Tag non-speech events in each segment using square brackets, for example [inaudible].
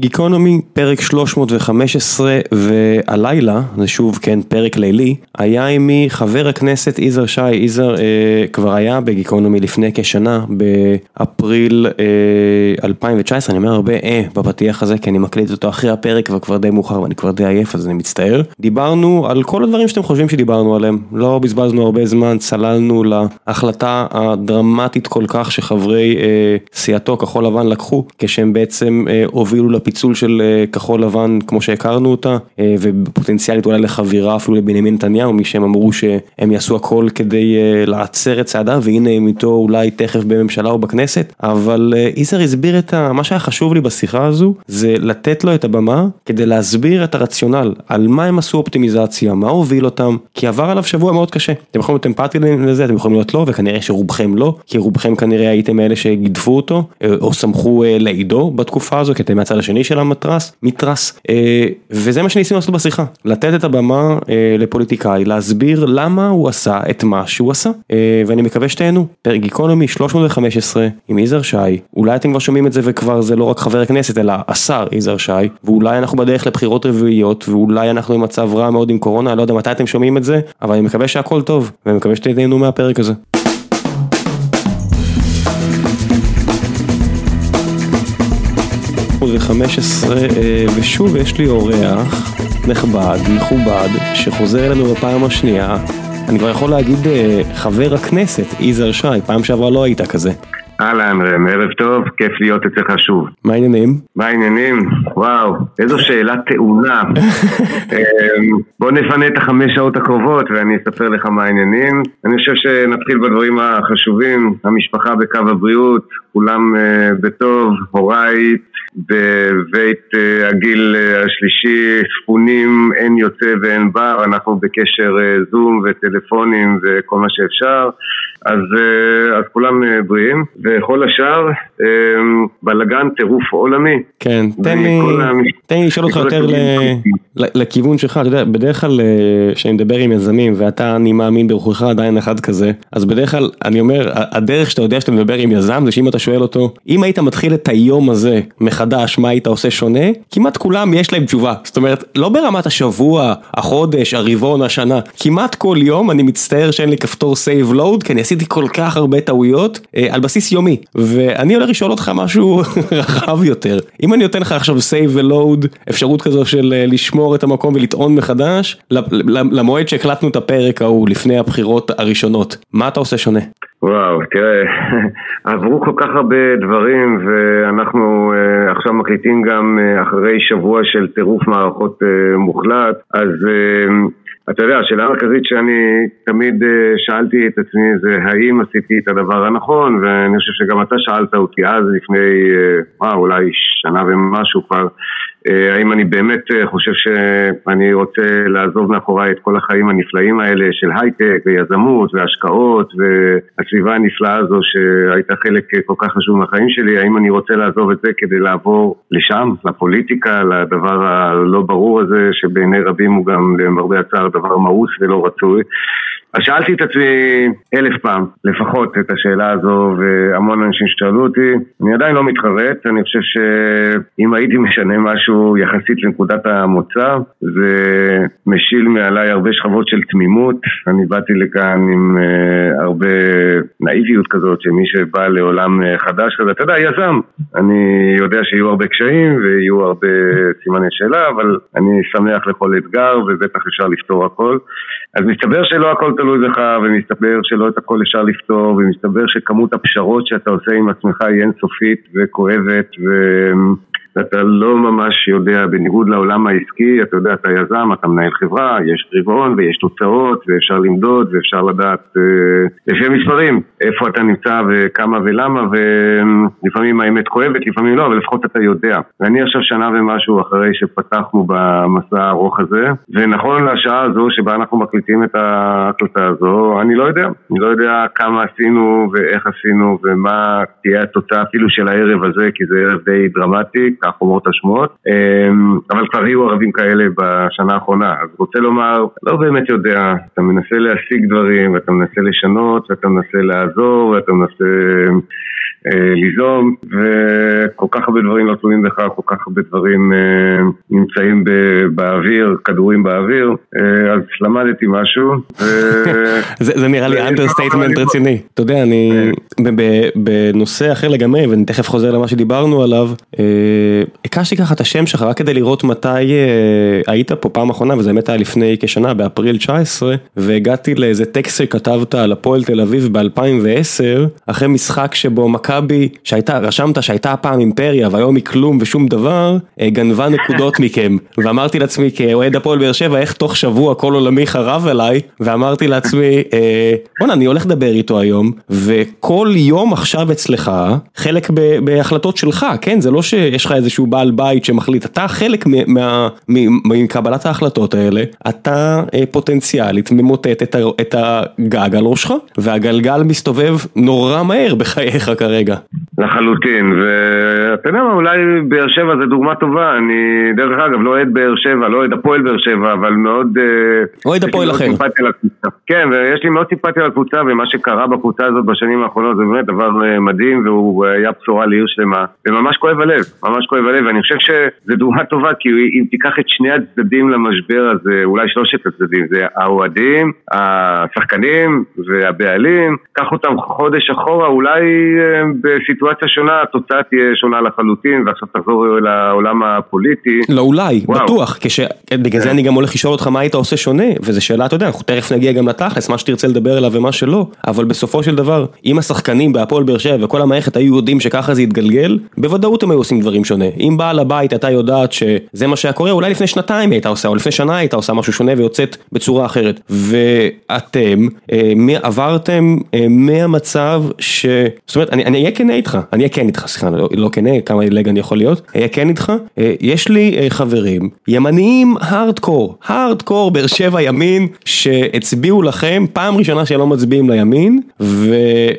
גיקונומי, פרק 315, והלילה, זה שוב כן פרק לילי, היה עימי חבר הכנסת יזהר שי, יזהר אה, כבר היה בגיקונומי לפני כשנה, באפריל אה, 2019, אני אומר הרבה אה בפתיח הזה, כי אני מקליט אותו אחרי הפרק וכבר די מאוחר ואני כבר די עייף אז אני מצטער. דיברנו על כל הדברים שאתם חושבים שדיברנו עליהם, לא בזבזנו הרבה זמן, צללנו להחלטה הדרמטית כל כך שחברי אה, סיעתו כחול לבן לקחו, כשהם בעצם אה, הובילו לפיצול של אה, כחול לבן כמו שהכרנו אותה, אה, ופוטנציאלית אולי לחבירה אפילו לבנימין נתניהו, מי שהם אמרו שהם יעשו הכל כדי אה, לעצר את צעדיו, והנה הם איתו אולי תכף בממשלה או בכנסת, אבל יזהר הסביר את ה... מה שהיה חשוב לי בשיחה הזו, זה לתת לו את הבמה כדי להסביר את הרציונל, על מה הם עשו אופטימיזציה, מה הוביל אותם, כי עבר עליו שבוע מאוד קשה. אתם יכולים להיות אמפתיים לזה, אתם יכולים להיות לא, וכנראה שרובכם לא, כי רובכם כנראה הייתם אלה שגידפו אותו, או סמכו לעידו בתקופה הזו, כי אתם מהצד השני של המתרס, מתרס, אה, וזה מה שניסינו לעשות בשיחה, לתת את הבמה לפוליטיקאי, להסביר למה הוא עשה את מה שהוא עשה, ואני מקווה שתהנו, פרק גיקונומי 315 עם יזהר שי, אולי אתם כבר שומעים את זה וכבר זה לא רק חבר הכנסת אלא השר יזהר שי, ואולי אנחנו בדרך לבחירות רביעיות, ואולי אנחנו במצב רע מאוד עם קורונה, לא יודע מתי אתם שומעים את זה, אבל אני מקווה שהכל טוב, ואני מקווה שתהנו מהפרק הזה. ו-15 ושוב יש לי אורח נכבד, מכובד, שחוזר אלינו בפעם השנייה, אני כבר יכול להגיד חבר הכנסת יזהר שי, פעם שעברה לא היית כזה. אהלן ראם, ערב טוב, כיף להיות אצלך שוב. מה העניינים? מה העניינים? וואו, איזו שאלה טעונה. [laughs] בוא נפנה את החמש שעות הקרובות ואני אספר לך מה העניינים. אני חושב שנתחיל בדברים החשובים, המשפחה בקו הבריאות, כולם בטוב, הוריי בבית הגיל השלישי, ספונים, אין יוצא ואין בא, אנחנו בקשר זום וטלפונים וכל מה שאפשר, אז, אז כולם בריאים. וכל השאר, בלאגן, טירוף עולמי. כן, תן לי, תן לי לשאול אותך יותר לכיוון שלך, אתה יודע, בדרך כלל כשאני מדבר עם יזמים ואתה, אני מאמין ברוחך עדיין אחד כזה, אז בדרך כלל, אני אומר, הדרך שאתה יודע שאתה מדבר עם יזם זה שאם אתה שואל אותו, אם היית מתחיל את היום הזה מחדש, מה היית עושה שונה? כמעט כולם יש להם תשובה, זאת אומרת, לא ברמת השבוע, החודש, הרבעון, השנה, כמעט כל יום אני מצטער שאין לי כפתור save load, כי אני עשיתי כל כך הרבה טעויות על בסיס יומי. ואני הולך לשאול אותך משהו [laughs] רחב יותר, אם אני נותן לך עכשיו save ולואוד, אפשרות כזו של לשמור את המקום ולטעון מחדש, למועד שהקלטנו את הפרק ההוא לפני הבחירות הראשונות, מה אתה עושה שונה? וואו, תראה, [laughs] עברו כל כך הרבה דברים ואנחנו uh, עכשיו מקליטים גם uh, אחרי שבוע של טירוף מערכות uh, מוחלט, אז uh, אתה יודע, השאלה המרכזית שאני תמיד שאלתי את עצמי זה האם עשיתי את הדבר הנכון? ואני חושב שגם אתה שאלת אותי אז לפני, וואו, אולי שנה ומשהו כבר האם אני באמת חושב שאני רוצה לעזוב מאחוריי את כל החיים הנפלאים האלה של הייטק ויזמות והשקעות והסביבה הנפלאה הזו שהייתה חלק כל כך חשוב מהחיים שלי, האם אני רוצה לעזוב את זה כדי לעבור לשם, לפוליטיקה, לדבר הלא ברור הזה שבעיני רבים הוא גם למרבה הצער דבר מאוס ולא רצוי אז שאלתי את עצמי אלף פעם, לפחות את השאלה הזו, והמון אנשים ששאלו אותי. אני עדיין לא מתחרט, אני חושב שאם הייתי משנה משהו יחסית לנקודת המוצא, זה משיל מעליי הרבה שכבות של תמימות. אני באתי לכאן עם uh, הרבה נאיביות כזאת, שמי שבא לעולם חדש כזה, אתה יודע, יזם. אני יודע שיהיו הרבה קשיים ויהיו הרבה סימני שאלה, אבל אני שמח לכל אתגר, ובטח אפשר לפתור הכל. אז מסתבר שלא הכל תלוי בך, ומסתבר שלא את הכל אפשר לפתור, ומסתבר שכמות הפשרות שאתה עושה עם עצמך היא אינסופית וכואבת, ו... אתה לא ממש יודע, בניגוד לעולם העסקי, אתה יודע, אתה יזם, אתה מנהל חברה, יש רבעון ויש תוצאות ואפשר למדוד ואפשר לדעת אה, לפי מספרים איפה אתה נמצא וכמה ולמה ולפעמים האמת כואבת, לפעמים לא, אבל לפחות אתה יודע. ואני עכשיו שנה ומשהו אחרי שפתחנו במסע הארוך הזה, ונכון לשעה הזו שבה אנחנו מקליטים את ההקלטה הזו, אני לא יודע. אני לא יודע כמה עשינו ואיך עשינו ומה תהיה התוצאה אפילו של הערב הזה, כי זה ערב די דרמטי. כך אומרות השמועות, אבל כבר היו ערבים כאלה בשנה האחרונה, אז רוצה לומר, לא באמת יודע, אתה מנסה להשיג דברים, ואתה מנסה לשנות, ואתה מנסה לעזור, ואתה מנסה ליזום, וכל כך הרבה דברים לא תלויים בך, כל כך הרבה דברים נמצאים באוויר, כדורים באוויר, אז למדתי משהו. [laughs] זה נראה לי understatement רציני. אתה יודע, אני בנושא אחר לגמרי, ואני תכף חוזר למה שדיברנו עליו, הקשתי ככה את השם שלך רק כדי לראות מתי היית פה פעם אחרונה, וזה באמת היה לפני כשנה, באפריל 19, והגעתי לאיזה טקסט שכתבת על הפועל תל אביב ב-2010, אחרי משחק שבו מכבי, שהייתה, רשמת שהייתה פעם אימפריה והיום היא כלום ושום דבר, גנבה נקודות [laughs] מכם, ואמרתי לעצמי כאוהד הפועל באר שבע, איך תוך שבוע כל עולמי חרב עליי, ואמרתי לעצמי, בואנה אני הולך לדבר איתו היום, וכל יום עכשיו אצלך, חלק בהחלטות שלך, כן, זה לא שיש לך איזשהו בעל בית שמחליט, אתה חלק מקבלת ההחלטות האלה, אתה פוטנציאלית ממוטט את הגג על ראשך, והגלגל מסתובב נורא מהר בחייך כרגע. לחלוטין, ואתה יודע מה, אולי באר שבע זה דוגמה טובה, אני דרך אגב לא אוהד באר שבע, לא אוהד הפועל באר שבע, אבל מאוד... אוהד הפועל אחר. כן, ויש לי מאוד סימפתיה לקבוצה, ומה שקרה בקבוצה הזאת בשנים האחרונות זה באמת דבר מדהים, והוא היה בשורה לעיר שלמה, וממש כואב הלב, ממש כואב הלב, ואני חושב שזה דוגמה טובה, כי אם תיקח את שני הצדדים למשבר הזה, אולי שלושת הצדדים, זה האוהדים, השחקנים והבעלים, קח אותם חודש אחורה, אולי בסיטואציה שונה התוצאה תהיה שונה לחלוטין, ועכשיו תחזור לעולם הפוליטי. לא אולי, וואו. בטוח, כש... בגלל זה אני גם הולך לשאול אותך מה היית עושה שונה, וזו שאלה, אתה יודע, אנחנו תכף נגיע גם לתכלס, מה שתרצה לדבר עליו ומה שלא, אבל בסופו של דבר, אם השחקנים בהפועל באר שבע וכל המערכת היו יודעים שככה זה יתגלגל, בוודאות הם היו עושים דברים שונה. אם בעל הבית הייתה יודעת שזה מה שהיה קורה, אולי לפני שנתיים הייתה עושה, או לפני שנה הייתה עושה משהו שונה ויוצאת בצורה אחרת. ואתם אה, עברתם אה, מהמצב ש... זאת אומרת, אני אהיה כן איתך, אני אהיה כן איתך, סליחה, לא, לא כן, כמה עילג אני יכול להיות, אהיה כן איתך, אה, יש לי חברים ימניים הארדקור, הארדקור באר שבע ימין, שהצביעו לכם, פעם ראשונה שהם לא מצביעים לימין,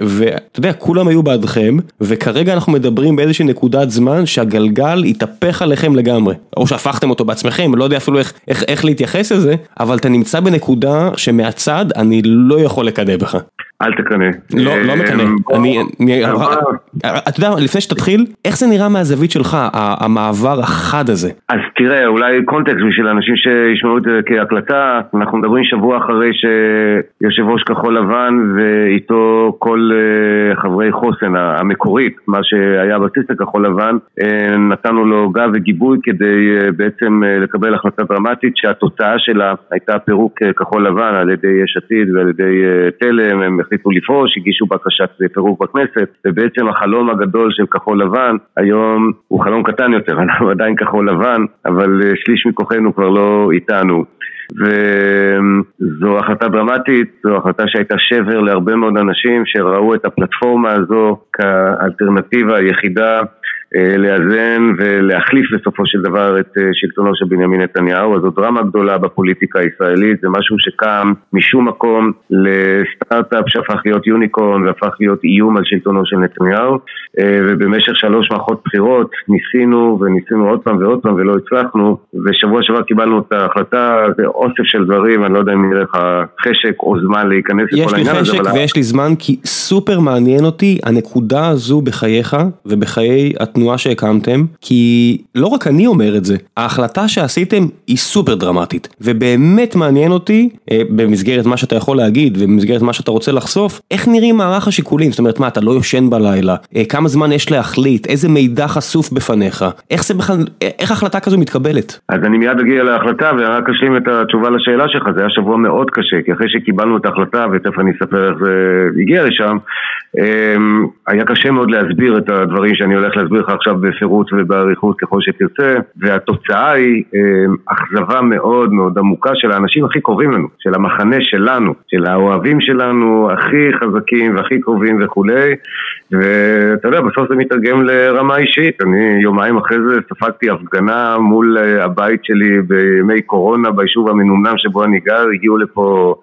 ואתה יודע, כולם היו בעדכם, וכרגע אנחנו מדברים באיזושהי נקודת זמן שהגלגל התהפך עליכם לגמרי, או שהפכתם אותו בעצמכם, לא יודע אפילו איך, איך, איך להתייחס לזה, אבל אתה נמצא בנקודה שמהצד אני לא יכול לקנא בך. אל תקנא. לא, לא מקנא. אני, אתה יודע, לפני שתתחיל, איך זה נראה מהזווית שלך, המעבר החד הזה? אז תראה, אולי קונטקסט בשביל אנשים שישמעו את זה כהקלטה, אנחנו מדברים שבוע אחרי שיושב ראש כחול לבן ואיתו כל חברי חוסן המקורית, מה שהיה בסיס לכחול לבן, נתנו לו גב וגיבוי כדי בעצם לקבל החלטה דרמטית שהתוצאה שלה הייתה פירוק כחול לבן על ידי יש עתיד ועל ידי תלם, הם החליטו לפרוש, הגישו בקשת פירוק בכנסת, ובעצם החלום הגדול של כחול לבן היום הוא חלום קטן יותר, אנחנו [laughs] עדיין כחול לבן, אבל שליש מכוחנו כבר לא איתנו. וזו החלטה דרמטית, זו החלטה שהייתה שבר להרבה מאוד אנשים שראו את הפלטפורמה הזו כאלטרנטיבה היחידה לאזן ולהחליף בסופו של דבר את שלטונו של בנימין נתניהו, אז זו דרמה גדולה בפוליטיקה הישראלית, זה משהו שקם משום מקום לסטארט-אפ שהפך להיות יוניקורן והפך להיות איום על שלטונו של נתניהו, ובמשך שלוש מערכות בחירות ניסינו וניסינו עוד פעם ועוד פעם ולא הצלחנו, ושבוע שעבר קיבלנו את ההחלטה, זה אוסף של דברים, אני לא יודע אם נראה לך חשק או זמן להיכנס לכל העניין הזה. יש לי חשק ויש לי זמן כי סופר מעניין אותי הנקודה הזו בחייך ובחיי התנועה שהקמתם, כי לא רק אני אומר את זה, ההחלטה שעשיתם היא סופר דרמטית, ובאמת מעניין אותי, במסגרת מה שאתה יכול להגיד ובמסגרת מה שאתה רוצה לחשוף, איך נראים מערך השיקולים, זאת אומרת מה, אתה לא יושן בלילה, כמה זמן יש להחליט, איזה מידע חשוף בפניך, איך זה בכלל, איך החלטה כזו מתקבלת? אז אני מיד אגיע להחלטה ורק אשלים את התשובה לשאלה שלך, זה היה שבוע מאוד קשה, כי אחרי שקיבלנו את ההחלטה, ותכף אני אספר איך זה הגיע לשם, היה קשה מאוד להסביר את הדברים שאני הולך להסביר עכשיו בפירוט ובאריכות ככל שתרצה, והתוצאה היא אכזבה מאוד מאוד עמוקה של האנשים הכי קרובים לנו, של המחנה שלנו, של האוהבים שלנו הכי חזקים והכי קרובים וכולי, ואתה יודע, בסוף זה מתרגם לרמה אישית, אני יומיים אחרי זה ספגתי הפגנה מול הבית שלי בימי קורונה ביישוב המנומנם שבו אני גר, הגיעו לפה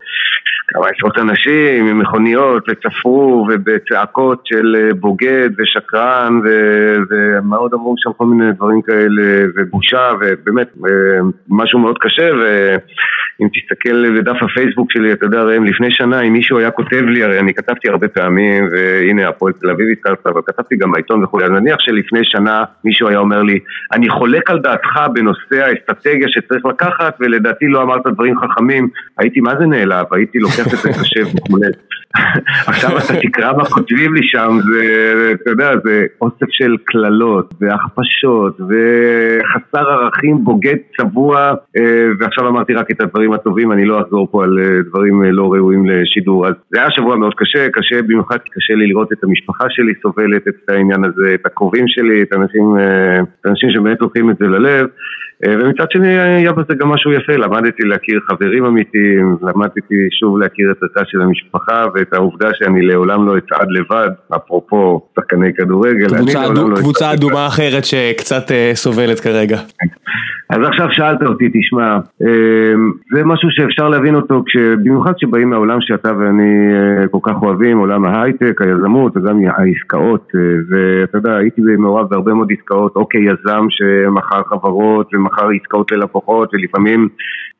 כמה עשרות אנשים עם מכוניות וצפרו ובצעקות של בוגד ושקרן ומה עוד אמרו שם כל מיני דברים כאלה ובושה ובאמת משהו מאוד קשה ו... אם תסתכל בדף הפייסבוק שלי, אתה יודע, ראם, לפני שנה, אם מישהו היה כותב לי, הרי אני כתבתי הרבה פעמים, והנה הפועל תל אביב התקלת, אבל כתבתי גם בעיתון וכולי, אז נניח שלפני שנה מישהו היה אומר לי, אני חולק על דעתך בנושא האסטרטגיה שצריך לקחת, ולדעתי לא אמרת דברים חכמים, הייתי מה זה נעלב, הייתי לוקח את זה קשה וכולי. [laughs] עכשיו אתה תקרא מה כותבים לי שם, זה, אתה יודע, זה אוסף של קללות והכפשות וחסר ערכים, בוגד, צבוע, אה, ועכשיו אמרתי רק את הדברים הטובים, אני לא אחזור פה על אה, דברים אה, לא ראויים לשידור. אז זה היה שבוע מאוד קשה, קשה במיוחד קשה לי לראות את המשפחה שלי סובלת את העניין הזה, את הקרובים שלי, את האנשים, את האנשים שבאמת לוקחים את זה ללב. אה, ומצד שני היה בזה גם משהו יפה, למדתי להכיר חברים אמיתיים, למדתי שוב להכיר את הצד של המשפחה ואת העובדה שאני לעולם לא אצעד לבד, אפרופו שחקני כדורגל. קבוצה, אדו, לא קבוצה אדומה אחרת שקצת uh, סובלת כרגע. אז עכשיו שאלת אותי, תשמע, אה, זה משהו שאפשר להבין אותו, במיוחד כשבאים מהעולם שאתה ואני כל כך אוהבים, עולם ההייטק, היזמות וגם העסקאות, ואתה יודע, הייתי מעורב בהרבה מאוד עסקאות, אוקיי, יזם שמכר חברות מכר עסקאות ללקוחות ולפעמים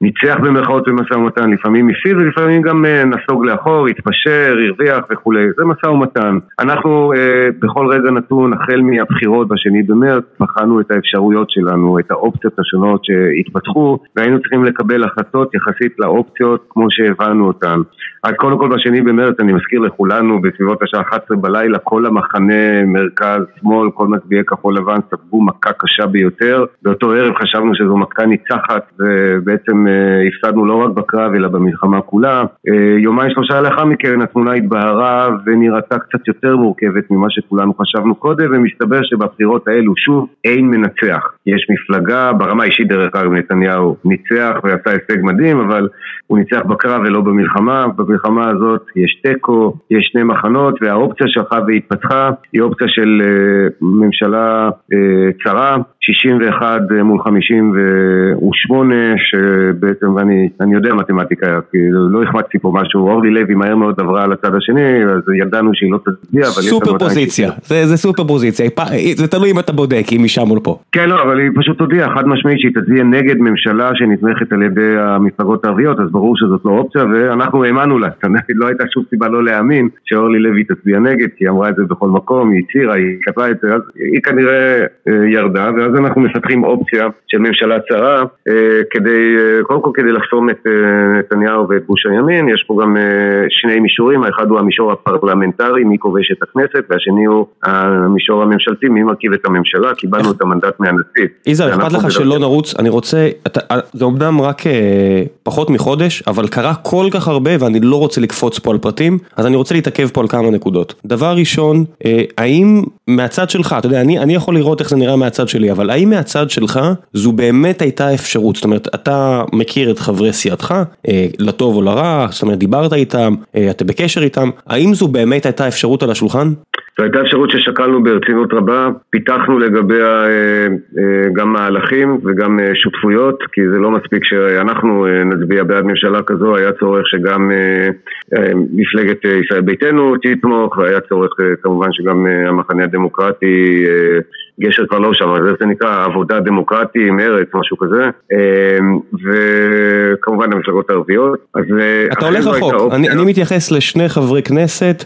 ניצח במרכאות במשא ומתן, לפעמים הפסיד ולפעמים גם אה, נסוג לאחור, התפשר, הרוויח וכולי, זה משא ומתן. אנחנו אה, בכל רגע נתון, החל מהבחירות בשני במרץ, בחנו את האפשרויות שלנו, את האופציות השונות שהתפתחו והיינו צריכים לקבל החלטות יחסית לאופציות כמו שהבנו אותן. אז קודם כל בשני במרץ, אני מזכיר לכולנו, בסביבות השעה 11 בלילה, כל המחנה, מרכז, שמאל, כל מצביעי כחול לבן ספגו מכה קשה ביותר. באותו ערב חשבנו שזו מכה ניצחת ובעצם אה, הפסדנו לא רק בקרב אלא במלחמה כולה. אה, יומיים שלושה לאחר מכן התמונה התבהרה ונראתה קצת יותר מורכבת ממה שכולנו חשבנו קודם ומסתבר שבבחירות האלו שוב אין מנצח. יש מפלגה, ברמה האישית דרך אגב נתניהו ניצח ועשה הישג מדהים אבל הוא ניצח בקרב ולא במלחמה. במלחמה הזאת יש תיקו, יש שני מחנות והאופציה שהלכה והתפתחה היא אופציה של אה, ממשלה צרה 61 מול 58 שבעצם, ואני יודע מתמטיקה, כי לא החמצתי פה משהו, אורלי לוי מהר מאוד עברה על הצד השני, אז ידענו שהיא לא תצביע, אבל סופר פוזיציה, זה, זה סופר פוזיציה, זה תלוי אם אתה בודק, אם היא שם או פה. כן, לא, אבל היא פשוט הודיעה חד משמעית שהיא תצביע נגד ממשלה שנתמכת על ידי המפלגות הערביות, אז ברור שזאת לא אופציה, ואנחנו האמנו לה, לא הייתה שום סיבה לא להאמין שאורלי לוי תצביע נגד, כי היא אמרה את זה בכל מקום, היא הצהירה, היא כתבה את זה, אז היא כנראה אה, ירדה, ואז אנחנו מפתחים אופציה של ממשלה צרה אה, כדי, אה, קודם כל כדי לחסום את אה, נתניהו ואת גוש הימין, יש פה גם שני מישורים, האחד הוא המישור הפרלמנטרי, מי כובש את הכנסת, והשני הוא המישור הממשלתי, מי מרכיב את הממשלה, קיבלנו את המנדט מהנשיא. יזהר, אכפת לך שלא נרוץ, אני רוצה, זה אומנם רק פחות מחודש, אבל קרה כל כך הרבה ואני לא רוצה לקפוץ פה על פרטים, אז אני רוצה להתעכב פה על כמה נקודות. דבר ראשון, האם מהצד שלך, אתה יודע, אני, אני יכול לראות איך זה נראה מהצד שלי, אבל האם מהצד שלך זו באמת הייתה אפשרות, זאת אומרת, אתה מכיר את חברי סיעתך, אה, לטוב או לרע, זאת אומרת, דיברת איתם, אה, אתה בקשר איתם, האם זו באמת הייתה אפשרות על השולחן? זו הייתה אפשרות ששקלנו ברצינות רבה, פיתחנו לגביה אה, אה, גם מהלכים וגם אה, שותפויות, כי זה לא מספיק שאנחנו נצביע בעד ממשלה כזו, היה צורך שגם מפלגת ישראל ביתנו תתמוך, והיה צורך כמובן שגם המחנה הדמוקרטי גשר כבר לא שם, אבל זה נקרא עבודה דמוקרטי, מרץ, משהו כזה, וכמובן המפלגות הערביות. אתה הולך רחוק, אני, אני מתייחס לשני חברי כנסת,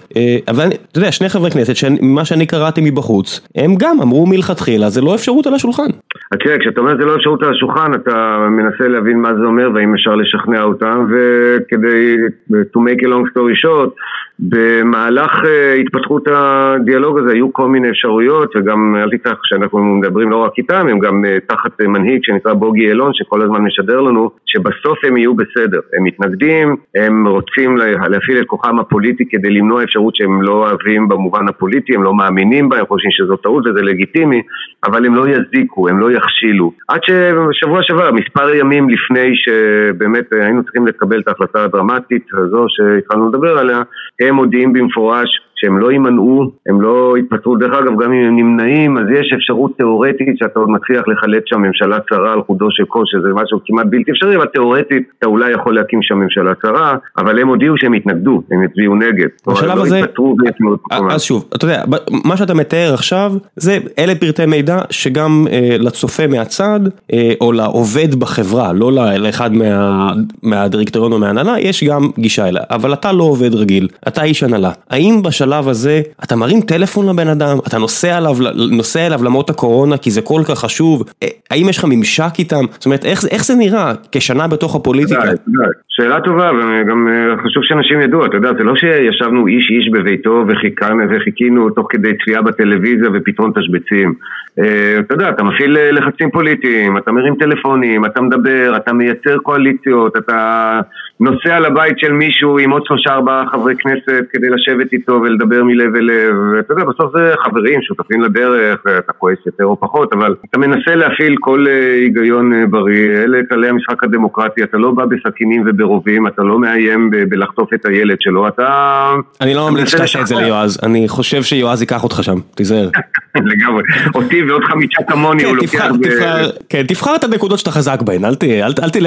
אבל אתה יודע, שני חברי כנסת ממה שאני קראתי מבחוץ, הם גם אמרו מלכתחילה, זה לא אפשרות על השולחן. תראה, כשאתה אומר זה לא אפשרות על השולחן, אתה מנסה להבין מה זה אומר והאם אפשר לשכנע אותם, וכדי, to make a long story short, במהלך uh, התפתחות הדיאלוג הזה היו כל מיני אפשרויות וגם אל תצטרך שאנחנו מדברים לא רק איתם, הם גם uh, תחת uh, מנהיג שנקרא בוגי אילון שכל הזמן משדר לנו שבסוף הם יהיו בסדר, הם מתנגדים, הם רוצים להפעיל את כוחם הפוליטי כדי למנוע אפשרות שהם לא אוהבים במובן הפוליטי, הם לא מאמינים בה, הם חושבים שזו טעות וזה לגיטימי, אבל הם לא יזיקו, הם לא יכשילו. עד ששבוע שעבר, מספר ימים לפני שבאמת היינו צריכים לקבל את ההחלטה הדרמטית הזו שהתחלנו לדבר עליה, הם מודיעים במפורש שהם לא יימנעו, הם לא יתפטרו, דרך אגב גם אם הם נמנעים אז יש אפשרות תיאורטית שאתה עוד מצליח לחלט שם ממשלה צרה על חודו של קול שזה משהו כמעט בלתי אפשרי, אבל תיאורטית אתה אולי יכול להקים שם ממשלה צרה, אבל הם הודיעו שהם יתנגדו, הם יצביעו נגד. בשלב לא הזה, אז שוב, אתה יודע, מה שאתה מתאר עכשיו זה אלה פרטי מידע שגם אה, לצופה מהצד אה, או לעובד בחברה, לא לאחד מה, מהדירקטוריון או מההנהלה, יש גם גישה אליה, אבל אתה לא עובד רגיל, אתה איש הנהלה. האם בשלב הזה אתה מרים טלפון לבן אדם, אתה נוסע אליו, נוסע אליו למרות הקורונה כי זה כל כך חשוב, אה, האם יש לך ממשק איתם? זאת אומרת, איך, איך זה נראה כשנה בתוך הפוליטיקה? שאלה טובה, וגם אה, חשוב שאנשים ידעו, אתה יודע, זה לא שישבנו איש איש בביתו וחיכינו תוך כדי צפייה בטלוויזיה ופתרון תשבצים. אה, אתה יודע, אתה מפעיל לחצים פוליטיים, אתה מרים טלפונים, אתה מדבר, אתה מייצר קואליציות, אתה נוסע לבית של מישהו עם עוד שלושה ארבעה חברי כנסת כדי לשבת איתו ולדבר מלב אל לב, ואתה יודע, בסוף זה חברים, שותפים לדרך, אתה כועס יותר או פחות, אבל אתה מנסה להפעיל כל אה, היגיון אה, בריא, אלה כללי המשחק הדמוקרטי, אתה לא בא בסכינים וברובים, אתה לא מאיים בלחטוף את הילד שלו, אתה... אני לא ממליץ שתעשה את זה ליועז, אני חושב שיועז ייקח אותך שם, תיזהר. [laughs] לגמרי, אותי ועוד חמישה כמוני הוא לוקח... כן, תבחר את הנקודות שאתה חזק בהן,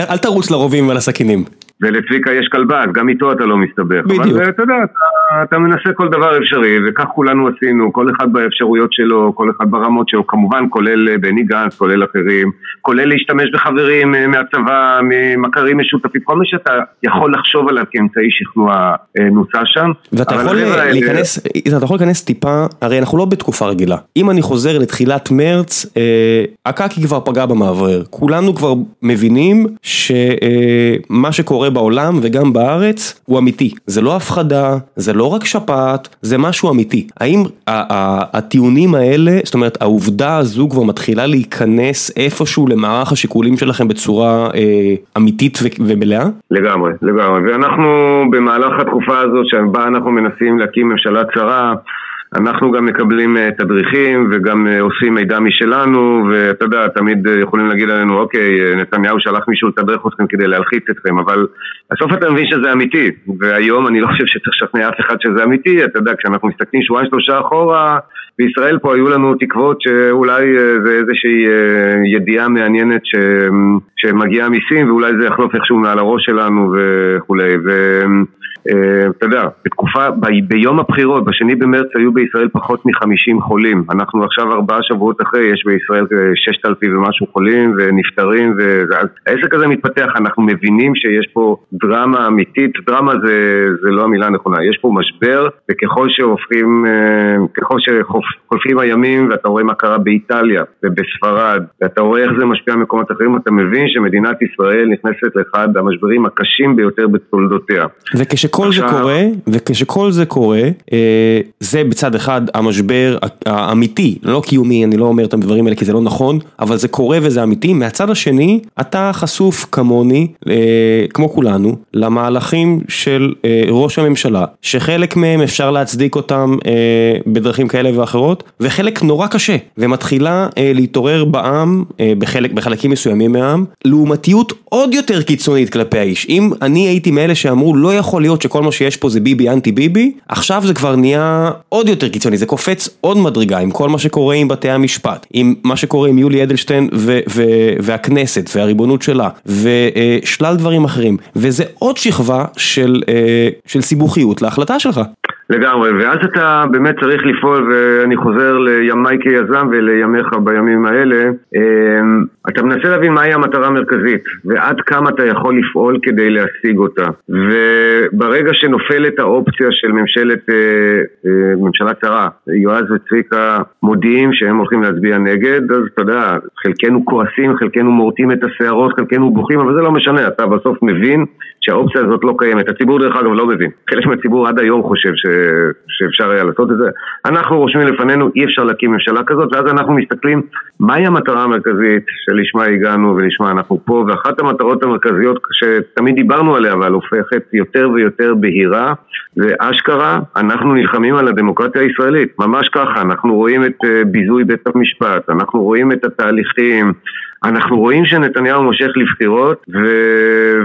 אל תרוץ לרובים ולסכינים. ולצביקה יש כלבה, אז גם איתו אתה לא מסתבך. בדיוק. אבל אתה יודע, אתה, אתה מנסה כל דבר אפשרי, וכך כולנו עשינו, כל אחד באפשרויות שלו, כל אחד ברמות שלו, כמובן כולל אה, בני גנץ, כולל אחרים, כולל להשתמש בחברים אה, מהצבא, ממכרים משותפים, כל מה שאתה יכול לחשוב עליו כאמצעי שכנוע אה, נוסע שם. ואתה יכול להיכנס, אתה יכול להיכנס טיפה, הרי אנחנו לא בתקופה רגילה. אם אני חוזר לתחילת מרץ, אה, הקקי כבר פגע במעבר. כולנו כבר מבינים שמה שקורה בעולם וגם בארץ הוא אמיתי. זה לא הפחדה, זה לא רק שפעת, זה משהו אמיתי. האם הטיעונים האלה, זאת אומרת העובדה הזו כבר מתחילה להיכנס איפשהו למערך השיקולים שלכם בצורה אה, אמיתית ומלאה? לגמרי, לגמרי. ואנחנו במהלך התקופה הזאת שבה אנחנו מנסים להקים ממשלה צרה אנחנו גם מקבלים אה, תדריכים וגם אה, עושים מידע משלנו ואתה יודע, תמיד אה, יכולים להגיד עלינו אוקיי, נתניהו שלח מישהו לתדרך אתכם כדי להלחיץ אתכם אבל בסוף אתה מבין שזה אמיתי והיום אני לא חושב שצריך לשכנע אף אחד שזה אמיתי אתה יודע, כשאנחנו מסתכלים שבועיים שלושה אחורה בישראל פה היו לנו תקוות שאולי זה איזושהי ידיעה מעניינת ש... שמגיעה מסין ואולי זה יחלוף איכשהו מעל הראש שלנו וכולי ו... אה, אתה יודע, בתקופה, ב, ביום הבחירות, בשני במרץ היו בישראל פחות מחמישים חולים. אנחנו עכשיו ארבעה שבועות אחרי, יש בישראל ששת אלפים ומשהו חולים ונפטרים, ואז העסק הזה מתפתח, אנחנו מבינים שיש פה דרמה אמיתית, דרמה זה, זה לא המילה הנכונה, יש פה משבר, וככל שהופכים, אה, ככל שחולפים הימים ואתה רואה מה קרה באיטליה ובספרד, ואתה רואה איך זה משפיע על מקומות אחרים, אתה מבין שמדינת ישראל נכנסת לאחד המשברים הקשים ביותר בתולדותיה. וכש... כשכל זה קורה, וכשכל זה קורה, אה, זה בצד אחד המשבר האמיתי, לא קיומי, אני לא אומר את הדברים האלה כי זה לא נכון, אבל זה קורה וזה אמיתי, מהצד השני, אתה חשוף כמוני, אה, כמו כולנו, למהלכים של אה, ראש הממשלה, שחלק מהם אפשר להצדיק אותם בדרכים כאלה ואחרות, וחלק נורא קשה, ומתחילה להתעורר בעם, בחלק, בחלקים מסוימים מהעם, לעומתיות עוד יותר קיצונית כלפי האיש. אם אני הייתי מאלה שאמרו, לא יכול להיות שכל מה שיש פה זה ביבי אנטי ביבי, עכשיו זה כבר נהיה עוד יותר קיצוני, זה קופץ עוד מדרגה עם כל מה שקורה עם בתי המשפט, עם מה שקורה עם יולי אדלשטיין ו- ו- והכנסת והריבונות שלה, ושלל דברים אחרים, וזה עוד שכבה של, אה, של סיבוכיות להחלטה שלך. לגמרי, ואז אתה באמת צריך לפעול, ואני חוזר לימיי כיזם ולימיך בימים האלה, אמ, אתה מנסה להבין מהי המטרה המרכזית, ועד כמה אתה יכול לפעול כדי להשיג אותה. וברגע שנופלת האופציה של ממשלת, אה, אה, ממשלה צרה, יועז וצביקה מודיעים שהם הולכים להצביע נגד, אז אתה יודע, חלקנו כועסים, חלקנו מורטים את השערות, חלקנו בוכים, אבל זה לא משנה, אתה בסוף מבין שהאופציה הזאת לא קיימת. הציבור דרך אגב לא מבין. חלק מהציבור עד היום חושב ש... שאפשר היה לעשות את זה. אנחנו רושמים לפנינו, אי אפשר להקים ממשלה כזאת, ואז אנחנו מסתכלים מהי המטרה המרכזית שלשמה הגענו ולשמה אנחנו פה, ואחת המטרות המרכזיות שתמיד דיברנו עליה, אבל הופכת יותר ויותר בהירה, ואשכרה, אנחנו נלחמים על הדמוקרטיה הישראלית, ממש ככה, אנחנו רואים את אה, ביזוי בית המשפט, אנחנו רואים את התהליכים אנחנו רואים שנתניהו מושך לבחירות, ו...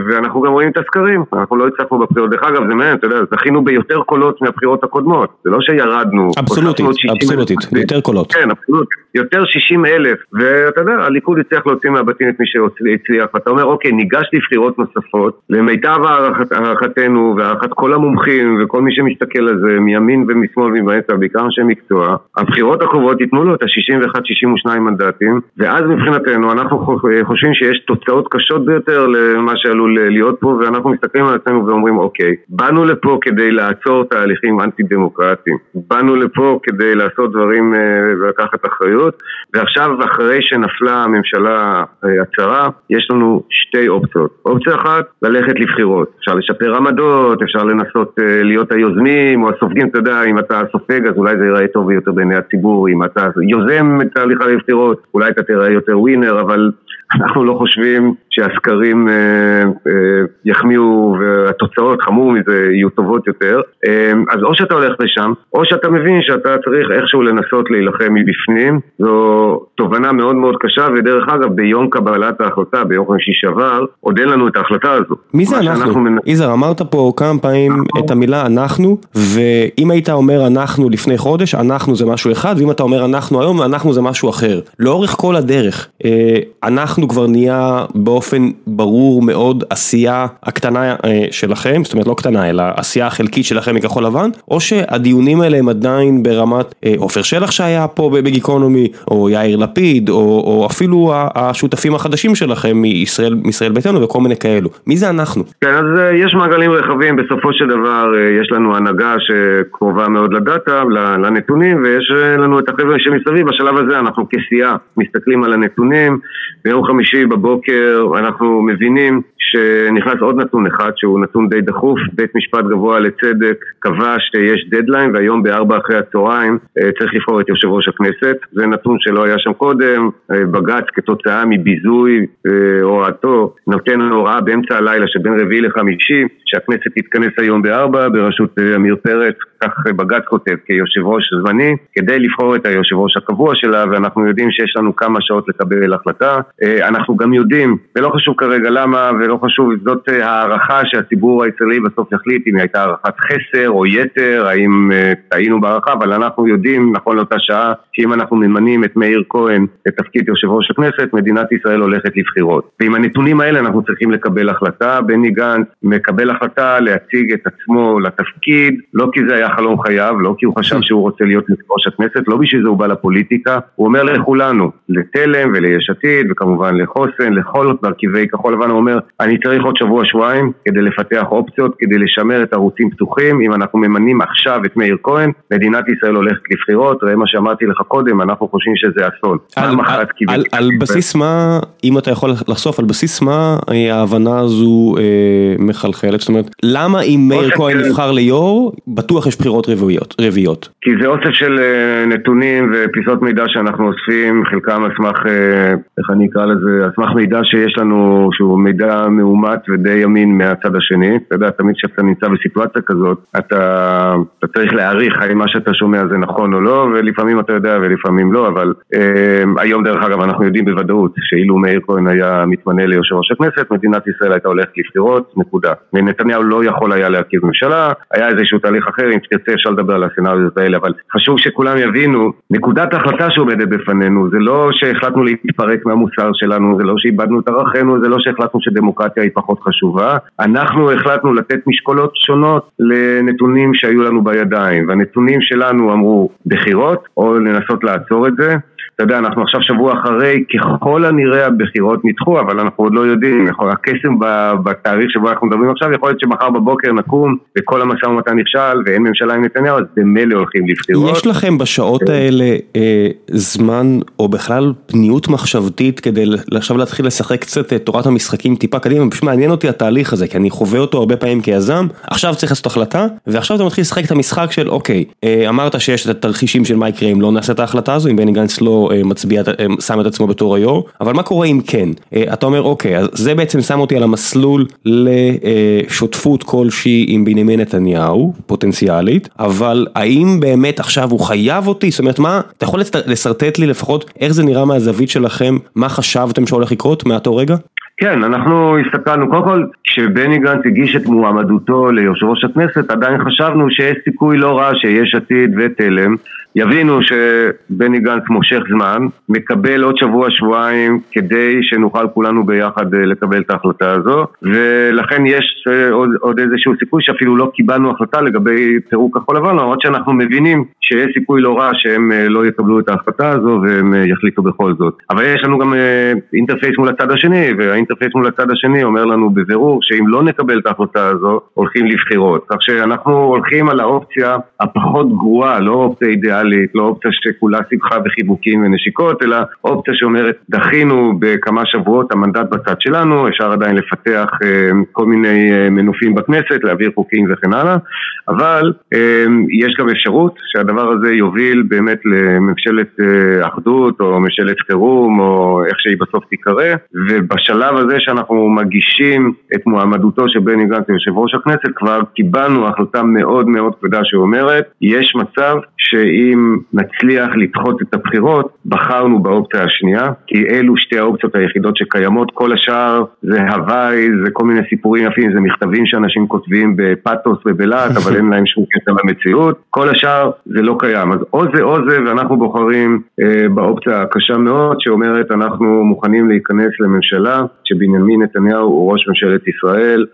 ואנחנו גם רואים את הסקרים, אנחנו לא הצלחנו בבחירות. דרך אגב, זה מעניין, אתה יודע, זכינו ביותר קולות מהבחירות הקודמות, זה לא שירדנו. אבסולוטית, אבסולוטית, יותר קולות. כן, אבסולוטית, יותר 60 אלף, ואתה יודע, הליכוד הצליח להוציא מהבתים את מי שהצליח, ואתה אומר, אוקיי, ניגש לבחירות נוספות, למיטב הערכתנו והערכת כל המומחים וכל מי שמסתכל על זה, מימין ומשמאל ומבאמצע, בעיקר אנשי מקצוע, הבחירות הקרובות ייתנו לו את ה-61-62 מנדטים, ואז מבחינתנו אנחנו חושבים שיש תוצאות קשות ביותר למה שעלול להיות פה, ואנחנו מסתכלים על עצמנו ואומרים, אוקיי, באנו לפה כדי לעצור תהליכים אנטי דמוקרטיים, באנו לפה כדי לעשות דברים אה, ולקחת אחריות, ועכשיו אחרי שנפלה הממשלה אה, הצרה, יש לנו שתי אופציות. אופציה אחת, ללכת לבחירות. אפשר לשפר עמדות, אפשר לנסות אה, להיות היוזמים או הסופגים, אתה יודע, אם אתה סופג אז אולי זה ייראה טוב יותר בעיני הציבור, אם אתה יוזם את תהליך הבחירות, אולי אתה תראה יותר ווינר, אבל אנחנו לא חושבים שהסקרים אה, אה, יחמיאו והתוצאות, חמור מזה, יהיו טובות יותר. אה, אז או שאתה הולך לשם, או שאתה מבין שאתה צריך איכשהו לנסות להילחם מבפנים. זו תובנה מאוד מאוד קשה, ודרך אגב, ביום קבלת ההחלטה, ביום חמישי שעבר, עוד אין לנו את ההחלטה הזו. מי זה אנחנו? מנ... יזהר, אמרת פה כמה פעמים אנחנו... את המילה אנחנו, ואם היית אומר אנחנו לפני חודש, אנחנו זה משהו אחד, ואם אתה אומר אנחנו היום, אנחנו זה משהו אחר. לאורך כל הדרך, אנחנו כבר נהיה באופן ברור מאוד עשייה הקטנה שלכם, זאת אומרת לא קטנה, אלא עשייה החלקית שלכם מכחול לבן, או שהדיונים האלה הם עדיין ברמת עופר שלח שהיה פה בגיקונומי, או יאיר לפיד, או, או אפילו השותפים החדשים שלכם מישראל, מישראל ביתנו וכל מיני כאלו. מי זה אנחנו? כן, אז יש מעגלים רחבים, בסופו של דבר יש לנו הנהגה שקרובה מאוד לדאטה, לנתונים, ויש לנו את החבר'ה שמסביב, בשלב הזה אנחנו כסיעה מסתכלים על הנתונים, ביום חמישי בבוקר אנחנו מבינים שנכנס עוד נתון אחד שהוא נתון די דחוף, בית משפט גבוה לצדק קבע שיש דדליין והיום בארבע אחרי הצהריים אה, צריך לבחור את יושב ראש הכנסת, זה נתון שלא היה שם קודם, אה, בג"ץ כתוצאה מביזוי אה, הוראתו נותן הוראה באמצע הלילה שבין רביעי לחמישי שהכנסת תתכנס היום בארבע בראשות עמיר פרץ, כך בג"ץ כותב כיושב ראש זמני, כדי לבחור את היושב ראש הקבוע שלה ואנחנו יודעים שיש לנו כמה שעות לקבל החלטה, אנחנו גם יודעים, ולא חשוב כרגע למה ולא חשוב, זאת הערכה שהציבור הישראלי בסוף יחליט אם היא הייתה הערכת חסר או יתר, האם טעינו בהערכה, אבל אנחנו יודעים נכון לאותה שעה שאם אנחנו ממנים את מאיר כהן לתפקיד יושב ראש הכנסת, מדינת ישראל הולכת לבחירות. ועם הנתונים האלה אנחנו צריכים לקבל החלטה, בני גנץ מקבל החלטה להציג את עצמו לתפקיד, לא כי זה היה חלום חייו, לא כי הוא חשב שהוא רוצה להיות ראש הכנסת, לא בשביל זה הוא בא לפוליטיקה, הוא אומר לכולנו, לתלם וליש עתיד וכמובן לחוסן, לכל מרכיבי כחול לבן, הוא אומר אני צריך עוד שבוע שבועיים כדי לפתח אופציות, כדי לשמר את הערוצים פתוחים, אם אנחנו ממנים עכשיו את מאיר כהן, מדינת ישראל הולכת לבחירות, ראה מה שאמרתי לך קודם, אנחנו חושבים שזה אסון. על, על, על, על בסיס מה, אם אתה יכול לחשוף, על בסיס מה ההבנה הזו אה, מחלחלת? זאת אומרת, למה אם מאיר כהן נבחר ליו"ר, בטוח יש בחירות רביעיות? רביעיות? כי זה אוסף של אה, נתונים ופיסות מידע שאנחנו אוספים, חלקם על סמך, אה, איך אני אקרא לזה, על סמך מידע שיש לנו, שהוא מידע מאומת ודי אמין מהצד השני. אתה יודע, תמיד כשאתה נמצא בסיטואציה כזאת, אתה, אתה צריך להעריך האם מה שאתה שומע זה נכון או לא, ולפעמים אתה יודע ולפעמים לא, אבל אה, היום דרך אגב אנחנו יודעים בוודאות שאילו מאיר כהן היה מתמנה ליושב ראש הכנסת, מדינת ישראל הייתה הולכת לבחירות, נקודה. ונתניהו לא יכול היה להרכיב ממשלה, היה איזשהו תהליך אחר, אם תרצה אפשר לדבר על הסצנריות האלה, אבל חשוב שכולם יבינו, נקודת ההחלטה שעומדת בפנינו, זה לא שהחלטנו להתפרק מהמוסר שלנו, זה לא שאיבדנו את ערכינו, זה לא שהחלטנו שדמוקרטיה היא פחות חשובה, אנחנו החלטנו לתת משקולות שונות לנתונים שהיו לנו בידיים, והנתונים שלנו אמרו בחירות, או לנסות לעצור את זה. אתה יודע, אנחנו עכשיו שבוע אחרי, ככל הנראה הבחירות נדחו, אבל אנחנו עוד לא יודעים, הקסם בתאריך שבו אנחנו מדברים עכשיו, יכול להיות שמחר בבוקר נקום וכל המשא ומתן נכשל ואין ממשלה עם נתניהו, אז במילא הולכים לבחירות. יש לכם בשעות כן. האלה אה, זמן, או בכלל פניות מחשבתית, כדי עכשיו להתחיל לשחק קצת את תורת המשחקים טיפה קדימה, פשוט מעניין אותי התהליך הזה, כי אני חווה אותו הרבה פעמים כיזם, עכשיו צריך לעשות החלטה, ועכשיו אתה מתחיל לשחק את המשחק של, אוקיי, אה, אמרת שיש את התרחישים של מה יקרה אם לא נעשה את ההחלטה הזו, אם בני גנץ לא... לא מצביע, שם את עצמו בתור היו"ר, אבל מה קורה אם כן? אתה אומר אוקיי, אז זה בעצם שם אותי על המסלול לשותפות כלשהי עם בנימין נתניהו, פוטנציאלית, אבל האם באמת עכשיו הוא חייב אותי? זאת אומרת מה, אתה יכול לשרטט לי לפחות איך זה נראה מהזווית שלכם, מה חשבתם שהולך לקרות מאותו רגע? כן, אנחנו הסתכלנו, קודם כל, כשבני גנץ הגיש את מועמדותו ליושב ראש הכנסת, עדיין חשבנו שיש סיכוי לא רע שיש עתיד ותלם יבינו שבני גנץ מושך זמן, מקבל עוד שבוע-שבועיים כדי שנוכל כולנו ביחד אה, לקבל את ההחלטה הזו ולכן יש אה, עוד, עוד איזשהו סיכוי שאפילו לא קיבלנו החלטה לגבי פירוק כחול לבן למרות שאנחנו מבינים שיש סיכוי לא רע שהם אה, לא יקבלו את ההחלטה הזו והם יחליטו בכל זאת. אבל יש לנו גם interface מול הצד השני וה interface מול הצד השני אומר לנו בבירור שאם לא נקבל את ההחלטה הזו הולכים לבחירות. כך שאנחנו הולכים על האופציה הפחות גרועה, לא אופציה אידיאלית ריאלית, לא אופציה שכולה שמחה וחיבוקים ונשיקות, אלא אופציה שאומרת דחינו בכמה שבועות המנדט בצד שלנו, אפשר עדיין לפתח אה, כל מיני אה, מנופים בכנסת, להעביר חוקים וכן הלאה, אבל אה, יש גם אפשרות שהדבר הזה יוביל באמת לממשלת אחדות או ממשלת חירום או איך שהיא בסוף תיקרא, ובשלב הזה שאנחנו מגישים את מועמדותו של בני גנץ ליושב ראש הכנסת כבר קיבלנו החלטה מאוד מאוד כבדה שאומרת יש מצב שאם אם נצליח לדחות את הבחירות, בחרנו באופציה השנייה, כי אלו שתי האופציות היחידות שקיימות, כל השאר זה הוואי, זה כל מיני סיפורים יפים, זה מכתבים שאנשים כותבים בפאתוס ובלהט, אבל אין להם שום קטע למציאות, כל השאר זה לא קיים, אז או זה או זה, ואנחנו בוחרים אה, באופציה הקשה מאוד, שאומרת אנחנו מוכנים להיכנס לממשלה, שבנימין נתניהו הוא ראש ממשלת ישראל,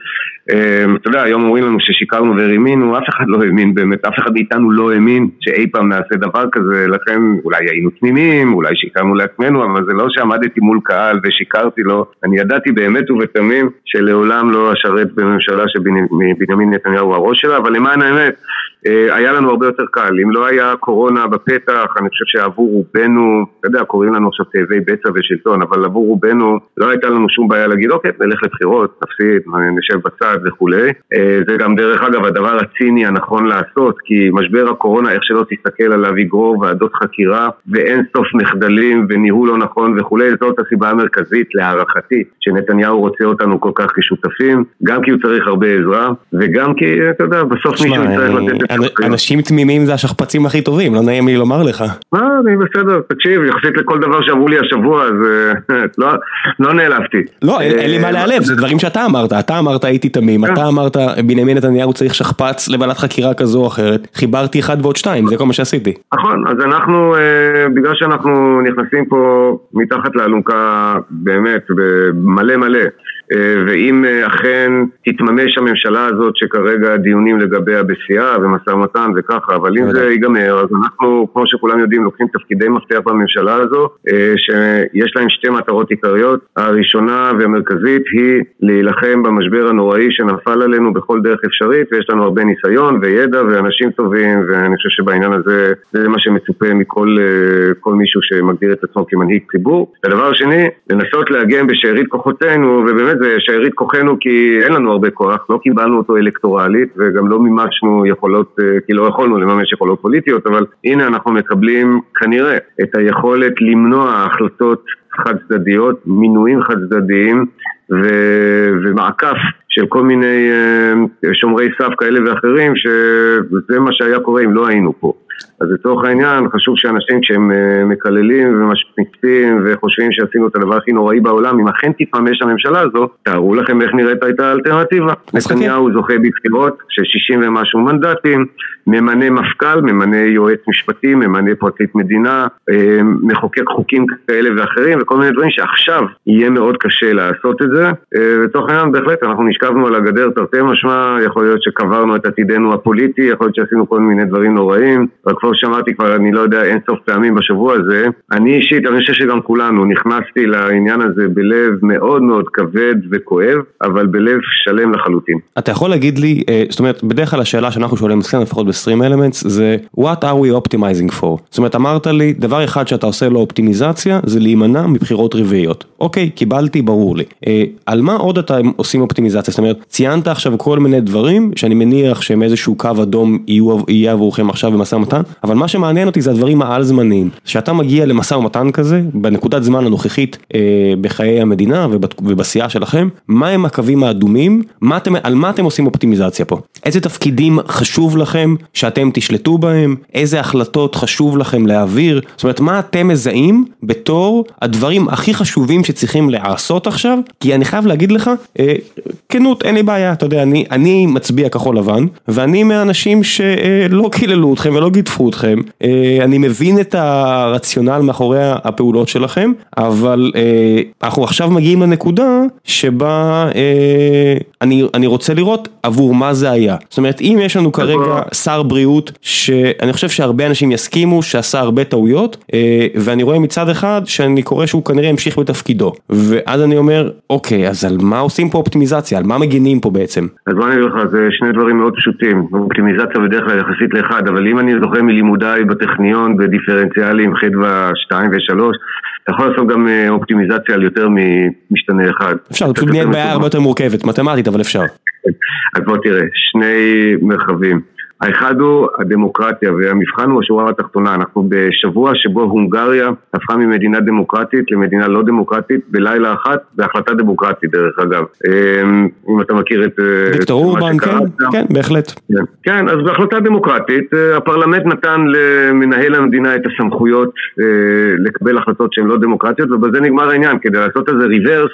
אתה יודע, היום אומרים לנו ששיקרנו ורימינו, אף אחד לא האמין באמת, אף אחד מאיתנו לא האמין שאי פעם נעשה דבר כזה, לכן אולי היינו תמימים, אולי שיקרנו לעצמנו, אבל זה לא שעמדתי מול קהל ושיקרתי לו, אני ידעתי באמת ובתמים שלעולם לא אשרת בממשלה שבנימין נתניהו הראש שלה, אבל למען האמת, היה לנו הרבה יותר קל. אם לא היה קורונה בפתח, אני חושב שעבור רובנו, אתה יודע, קוראים לנו עכשיו תאבי בצע ושלטון, אבל עבור רובנו לא הייתה לנו שום בעיה להגיד, אוקיי, נלך לבחירות, תפסיד, נשב בצד וכולי. אה, זה גם דרך אגב הדבר הציני הנכון לעשות, כי משבר הקורונה, איך שלא תסתכל עליו, יגרור ועדות חקירה ואין סוף מחדלים וניהול לא נכון וכולי, זאת הסיבה המרכזית להערכתי, שנתניהו רוצה אותנו כל כך כשותפים, גם כי הוא צריך הרבה עזרה, וגם כי, אתה יודע, בסוף מישהו יצטרך לתת את אנשים תמימים זה השכפ"צים הכי טובים, לא נעים לי לומר לך. מה, אני בסדר, תקשיב, יחסית לכל דבר שאמרו לי השבוע, אז אה, [laughs] לא, לא נעלבתי. לא, אין לי מה להיעלב, זה דברים שאתה אמרת, אתה אמרת הייתי תמים, אתה אמרת בנימין נתניהו צריך שכפ"ץ לוועדת חקירה כזו או אחרת, חיברתי אחד ועוד שתיים, זה כל מה שעשיתי. נכון, אז אנחנו, אה, בגלל שאנחנו נכנסים פה מתחת לאלונקה באמת, מלא מלא. אה, ואם אה, אכן תתממש הממשלה הזאת שכרגע דיונים לגביה בשיאה ומשא ומתן וככה, אבל אם זה ייגמר, אז אנחנו, כמו שכולם יודעים, לוקחים תפקידי מפתח בממשלה הזו, אה, שיש להם שתי מטרות עיקריות. הראשונה והמרכזית היא להילחם במשבר הנוראי שנפל עלינו בכל דרך אפשרית, ויש לנו הרבה ניסיון וידע ואנשים טובים, ואני חושב שבעניין הזה זה מה שמצופה מכל מישהו שמגדיר את עצמו כמנהיג ציבור. הדבר השני, לנסות להגן בשארית כוחותינו, ובאמת באמת זה שארית כוחנו כי אין לנו הרבה כוח, לא קיבלנו אותו אלקטורלית וגם לא מימשנו יכולות, אה, כי לא יכולנו לממש יכולות פוליטיות, אבל הנה אנחנו מקבלים כנראה את היכולת למנוע החלטות חד צדדיות, מינויים חד צדדיים ו- ומעקף של כל מיני uh, שומרי סף כאלה ואחרים שזה מה שהיה קורה אם לא היינו פה. אז לצורך העניין חשוב שאנשים כשהם uh, מקללים ומשמיצים וחושבים שעשינו את הדבר הכי נוראי בעולם, אם אכן תתממש הממשלה הזו, תארו לכם איך נראית הייתה האלטרנטיבה. נתניהו זוכה בבחירות של 60 ומשהו מנדטים, ממנה מפכ"ל, ממנה יועץ משפטי, ממנה פרקליט מדינה, uh, מחוקק חוקים כאלה ואחרים וכל מיני דברים שעכשיו יהיה מאוד קשה לעשות את זה. לצורך העניין בהחלט אנחנו נשכח ישבנו על הגדר תרתי משמע, יכול להיות שקברנו את עתידנו הפוליטי, יכול להיות שעשינו כל מיני דברים נוראים, רק כמו שאמרתי כבר, אני לא יודע, אין סוף פעמים בשבוע הזה. אני אישית, אני חושב שגם כולנו, נכנסתי לעניין הזה בלב מאוד מאוד כבד וכואב, אבל בלב שלם לחלוטין. אתה יכול להגיד לי, אה, זאת אומרת, בדרך כלל השאלה שאנחנו שואלים אצלנו, לפחות ב-Stream Elements, זה What are we optimizing for? זאת אומרת, אמרת לי, דבר אחד שאתה עושה לו אופטימיזציה, זה להימנע מבחירות רביעיות. אוקיי, קיבלתי, ברור לי. אה, על מה עוד אתם עושים אופטימיזציה? זאת אומרת, ציינת עכשיו כל מיני דברים שאני מניח שהם איזשהו קו אדום יהיו, יהיה עבורכם עכשיו במשא ומתן, אבל מה שמעניין אותי זה הדברים העל זמניים. כשאתה מגיע למשא ומתן כזה, בנקודת זמן הנוכחית אה, בחיי המדינה ובסיעה שלכם, מה הם הקווים האדומים, מה אתם, על מה אתם עושים אופטימיזציה פה? איזה תפקידים חשוב לכם שאתם תשלטו בהם? איזה החלטות חשוב לכם להעביר? זאת אומרת, מה אתם מזהים בתור הדברים הכי חשובים שצריכים לעשות עכשיו? כי אני חייב להגיד לך, אה, כנות, אין לי בעיה, אתה יודע, אני, אני מצביע כחול לבן, ואני מהאנשים שלא קיללו אתכם ולא גידפו אתכם, אה, אני מבין את הרציונל מאחורי הפעולות שלכם, אבל אה, אנחנו עכשיו מגיעים לנקודה שבה אה, אני, אני רוצה לראות עבור מה זה היה. זאת אומרת, אם יש לנו כרגע שר בריאות, שאני חושב שהרבה אנשים יסכימו שעשה הרבה טעויות, ואני רואה מצד אחד שאני קורא שהוא כנראה המשיך בתפקידו, ואז אני אומר, אוקיי, אז על מה עושים פה אופטימיזציה? על מה מגינים פה בעצם? אז בוא אני אגיד לך, זה שני דברים מאוד פשוטים. אופטימיזציה בדרך כלל יחסית לאחד, אבל אם אני זוכר מלימודיי בטכניון בדיפרנציאלים חדווה 2 ו-3, אתה יכול לעשות גם אה, אופטימיזציה על יותר ממשתנה אחד. אפשר, זה פשוט נהיית בעיה הרבה יותר מורכבת, מתמטית, אבל אפשר. אז בוא תראה, שני מרחבים. האחד הוא הדמוקרטיה, והמבחן הוא השורה התחתונה. אנחנו בשבוע שבו הונגריה הפכה ממדינה דמוקרטית למדינה לא דמוקרטית בלילה אחת, בהחלטה דמוקרטית דרך אגב. אמ, אם אתה מכיר את... דוקטור אורבן, כן, כן, בהחלט. כן, כן, אז בהחלטה דמוקרטית, אה, הפרלמנט נתן למנהל המדינה את הסמכויות אה, לקבל החלטות שהן לא דמוקרטיות, ובזה נגמר העניין. כדי לעשות איזה ריברס,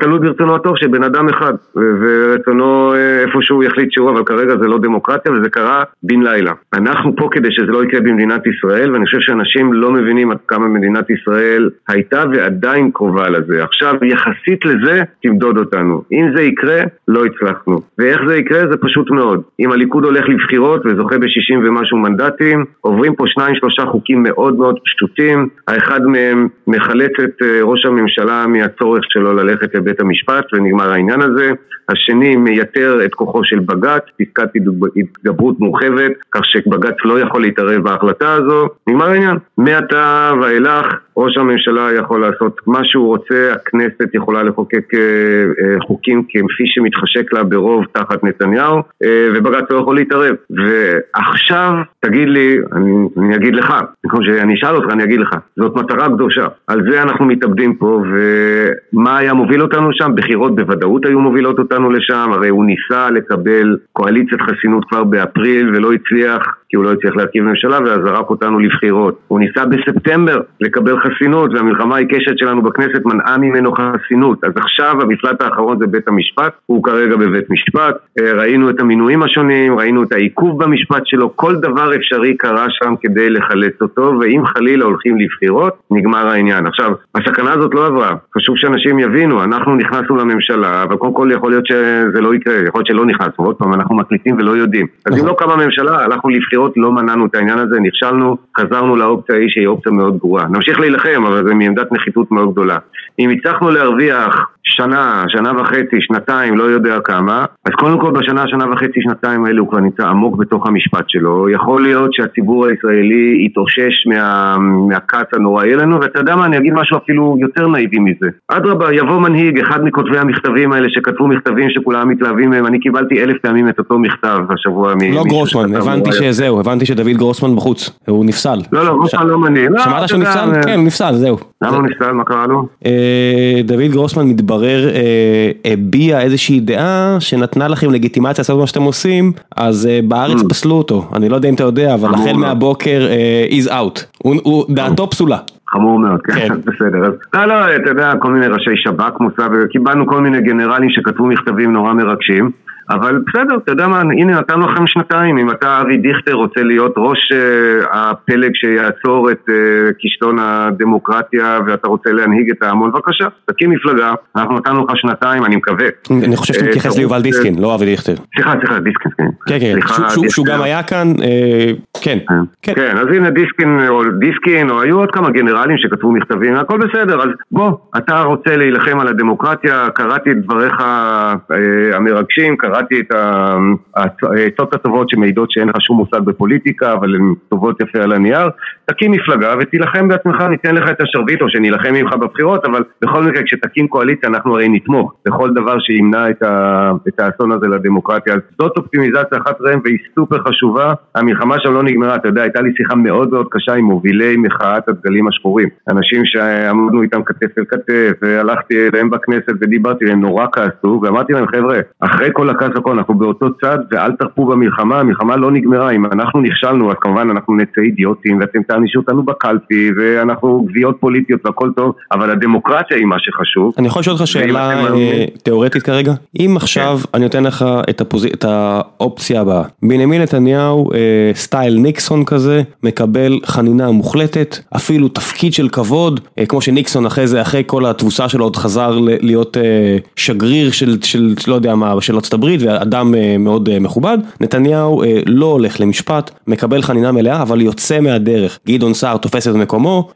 תלוי ברצונו הטוב של בן אדם אחד, ורצונו אה, איפה שהוא יחליט שהוא, אבל כרגע זה לא דמוקרטי. דמוקרטיה וזה קרה בן לילה. אנחנו פה כדי שזה לא יקרה במדינת ישראל ואני חושב שאנשים לא מבינים עד כמה מדינת ישראל הייתה ועדיין קרובה לזה. עכשיו יחסית לזה תמדוד אותנו. אם זה יקרה, לא הצלחנו. ואיך זה יקרה? זה פשוט מאוד. אם הליכוד הולך לבחירות וזוכה ב-60 ומשהו מנדטים, עוברים פה שניים שלושה חוקים מאוד מאוד פשוטים. האחד מהם מחלץ את אה, ראש הממשלה מהצורך שלו ללכת לבית המשפט ונגמר העניין הזה. השני מייתר את כוחו של בג"ץ, פסקת התגברות מורחבת, כך שבג"ץ לא יכול להתערב בהחלטה הזו, נגמר העניין. מעתה ואילך ראש הממשלה יכול לעשות מה שהוא רוצה, הכנסת יכולה לחוקק אה, אה, חוקים כפי שמתחשק לה ברוב תחת נתניהו, אה, ובג"ץ לא יכול להתערב. ועכשיו, תגיד לי, אני, אני אגיד לך, במקום שאני אשאל אותך, אני אגיד לך, זאת מטרה קדושה. על זה אנחנו מתאבדים פה, ומה היה מוביל אותנו שם? בחירות בוודאות היו מובילות אותנו לשם, הרי הוא ניסה לקבל קואליציית חסינות כבר באפריל ולא הצליח. כי הוא לא הצליח להרכיב ממשלה ואז זרק אותנו לבחירות. הוא ניסה בספטמבר לקבל חסינות והמלחמה העיקשת שלנו בכנסת מנעה ממנו חסינות. אז עכשיו המפלט האחרון זה בית המשפט, הוא כרגע בבית משפט. אה, ראינו את המינויים השונים, ראינו את העיכוב במשפט שלו, כל דבר אפשרי קרה שם כדי לחלץ אותו, ואם חלילה הולכים לבחירות, נגמר העניין. עכשיו, הסכנה הזאת לא עברה, חשוב שאנשים יבינו, אנחנו נכנסנו לממשלה, אבל קודם כל יכול להיות שזה לא יקרה, יכול להיות שלא נכנסנו, עוד פעם, אנחנו מקליטים ולא יודעים. אז אם נכון. לא קמה ממשלה, הלכנו לבחירות. הבחירות לא מנענו את העניין הזה, נכשלנו, חזרנו לאופציה ההיא שהיא אופציה מאוד גרועה. נמשיך להילחם, אבל זה מעמדת נחיתות מאוד גדולה. אם הצלחנו להרוויח שנה, שנה וחצי, שנתיים, לא יודע כמה, אז קודם כל בשנה, שנה וחצי, שנתיים האלה הוא כבר נמצא עמוק בתוך המשפט שלו. יכול להיות שהציבור הישראלי יתאושש מה, מהכעס הנוראי אלינו, ואתה יודע מה, אני אגיד משהו אפילו יותר נאיבי מזה. אדרבה, יבוא מנהיג, אחד מכותבי המכתבים האלה שכתבו מכתבים שכולם מתלהבים מהם, אני קיבלתי אלף פעמים את אותו מכתב השבוע מ... לא גרוסמן, הבנתי שזהו, הבנתי שדוד גרוסמן בחוץ, הוא נפסל. לא, לא, גרוסמן לא מנהיג. לא, שמעת שהוא נפסל? כן, הוא נפסל, זהו. למה הוא נפסל? מה קרה לו? אה, דוד גרוסמן מתברר אה, הביע איזושהי דעה שנתנה לכם לגיטימציה לעשות מה שאתם עושים, אז אה, בארץ mm. פסלו אותו. אני לא יודע אם אתה יודע, אבל החל מהבוקר is out. דעתו פסולה. חמור מאוד, כן, כן. [laughs] בסדר. אז לא, לא, אתה יודע, כל מיני ראשי שב"כ מוסד, וקיבלנו כל מיני גנרלים שכתבו מכתבים נורא מרגשים. אבל בסדר, אתה יודע מה, הנה נתנו לכם שנתיים, אם אתה אבי דיכטר רוצה להיות ראש uh, הפלג שיעצור את uh, כישלון הדמוקרטיה ואתה רוצה להנהיג את ההמון, בבקשה, תקים מפלגה, אנחנו נתנו לך שנתיים, אני מקווה. אני חושב שאתה מתייחס ליובל דיסקין, לא אבי דיכטר. סליחה, סליחה, דיסקין, כן. כן, כן, שהוא גם היה כאן, כן. כן, כן, אז הנה דיסקין או דיסקין, או היו עוד כמה גנרלים שכתבו מכתבים, הכל בסדר, אז בוא, אתה רוצה להילחם על הדמוקרטיה, קראתי את דבריך המרגשים, קראתי קראתי את העצות הטובות שמעידות שאין לך שום מושג בפוליטיקה, אבל הן טובות יפה על הנייר. תקים מפלגה ותילחם בעצמך, ניתן לך את השרביט או שנילחם ממך בבחירות, אבל בכל מקרה כשתקים קואליציה אנחנו הרי נתמוך בכל דבר שימנע את, ה, את האסון הזה לדמוקרטיה. אז זאת אופטימיזציה אחת ראם והיא סופר חשובה. המלחמה שם לא נגמרה, אתה יודע, הייתה לי שיחה מאוד מאוד קשה עם מובילי מחאת הדגלים השחורים. אנשים שעמדנו איתם כתף אל כתף, והלכתי אליהם בכנסת ודיברתי, הם נורא כעסו, ואמרתי להם, חבר'ה, אחרי כל הכעס הכל אנחנו באותו צד ואל תרפו במלחמה, המלחמה לא נגמרה, אם אנחנו נכשלנו אז כמובן אנחנו נצא אידיוטים ואתם תענישו אותנו בקלפי ואנחנו גביעות פוליטיות והכל טוב, אבל הדמוקרטיה היא מה שחשוב. אני יכול לשאול אותך שאלה אה, תיאורטית כרגע? אם עכשיו כן. אני נותן לך את, האופציה הבאה, בנימין נתניהו אה, סטייל ניקסון כזה, מקבל חנינה מוחלטת, אפילו תפקיד של כבוד, אה, כמו שניקסון אחרי זה, אחרי כל התבוסה שלו עוד חזר להיות שגריר של לא יודע מה, של ארצות הברית ואדם מאוד מכובד, נתניהו לא הולך למשפט, מקבל חנינה מלאה אבל יוצא מהדרך, גדעון סער תופס את מקומו,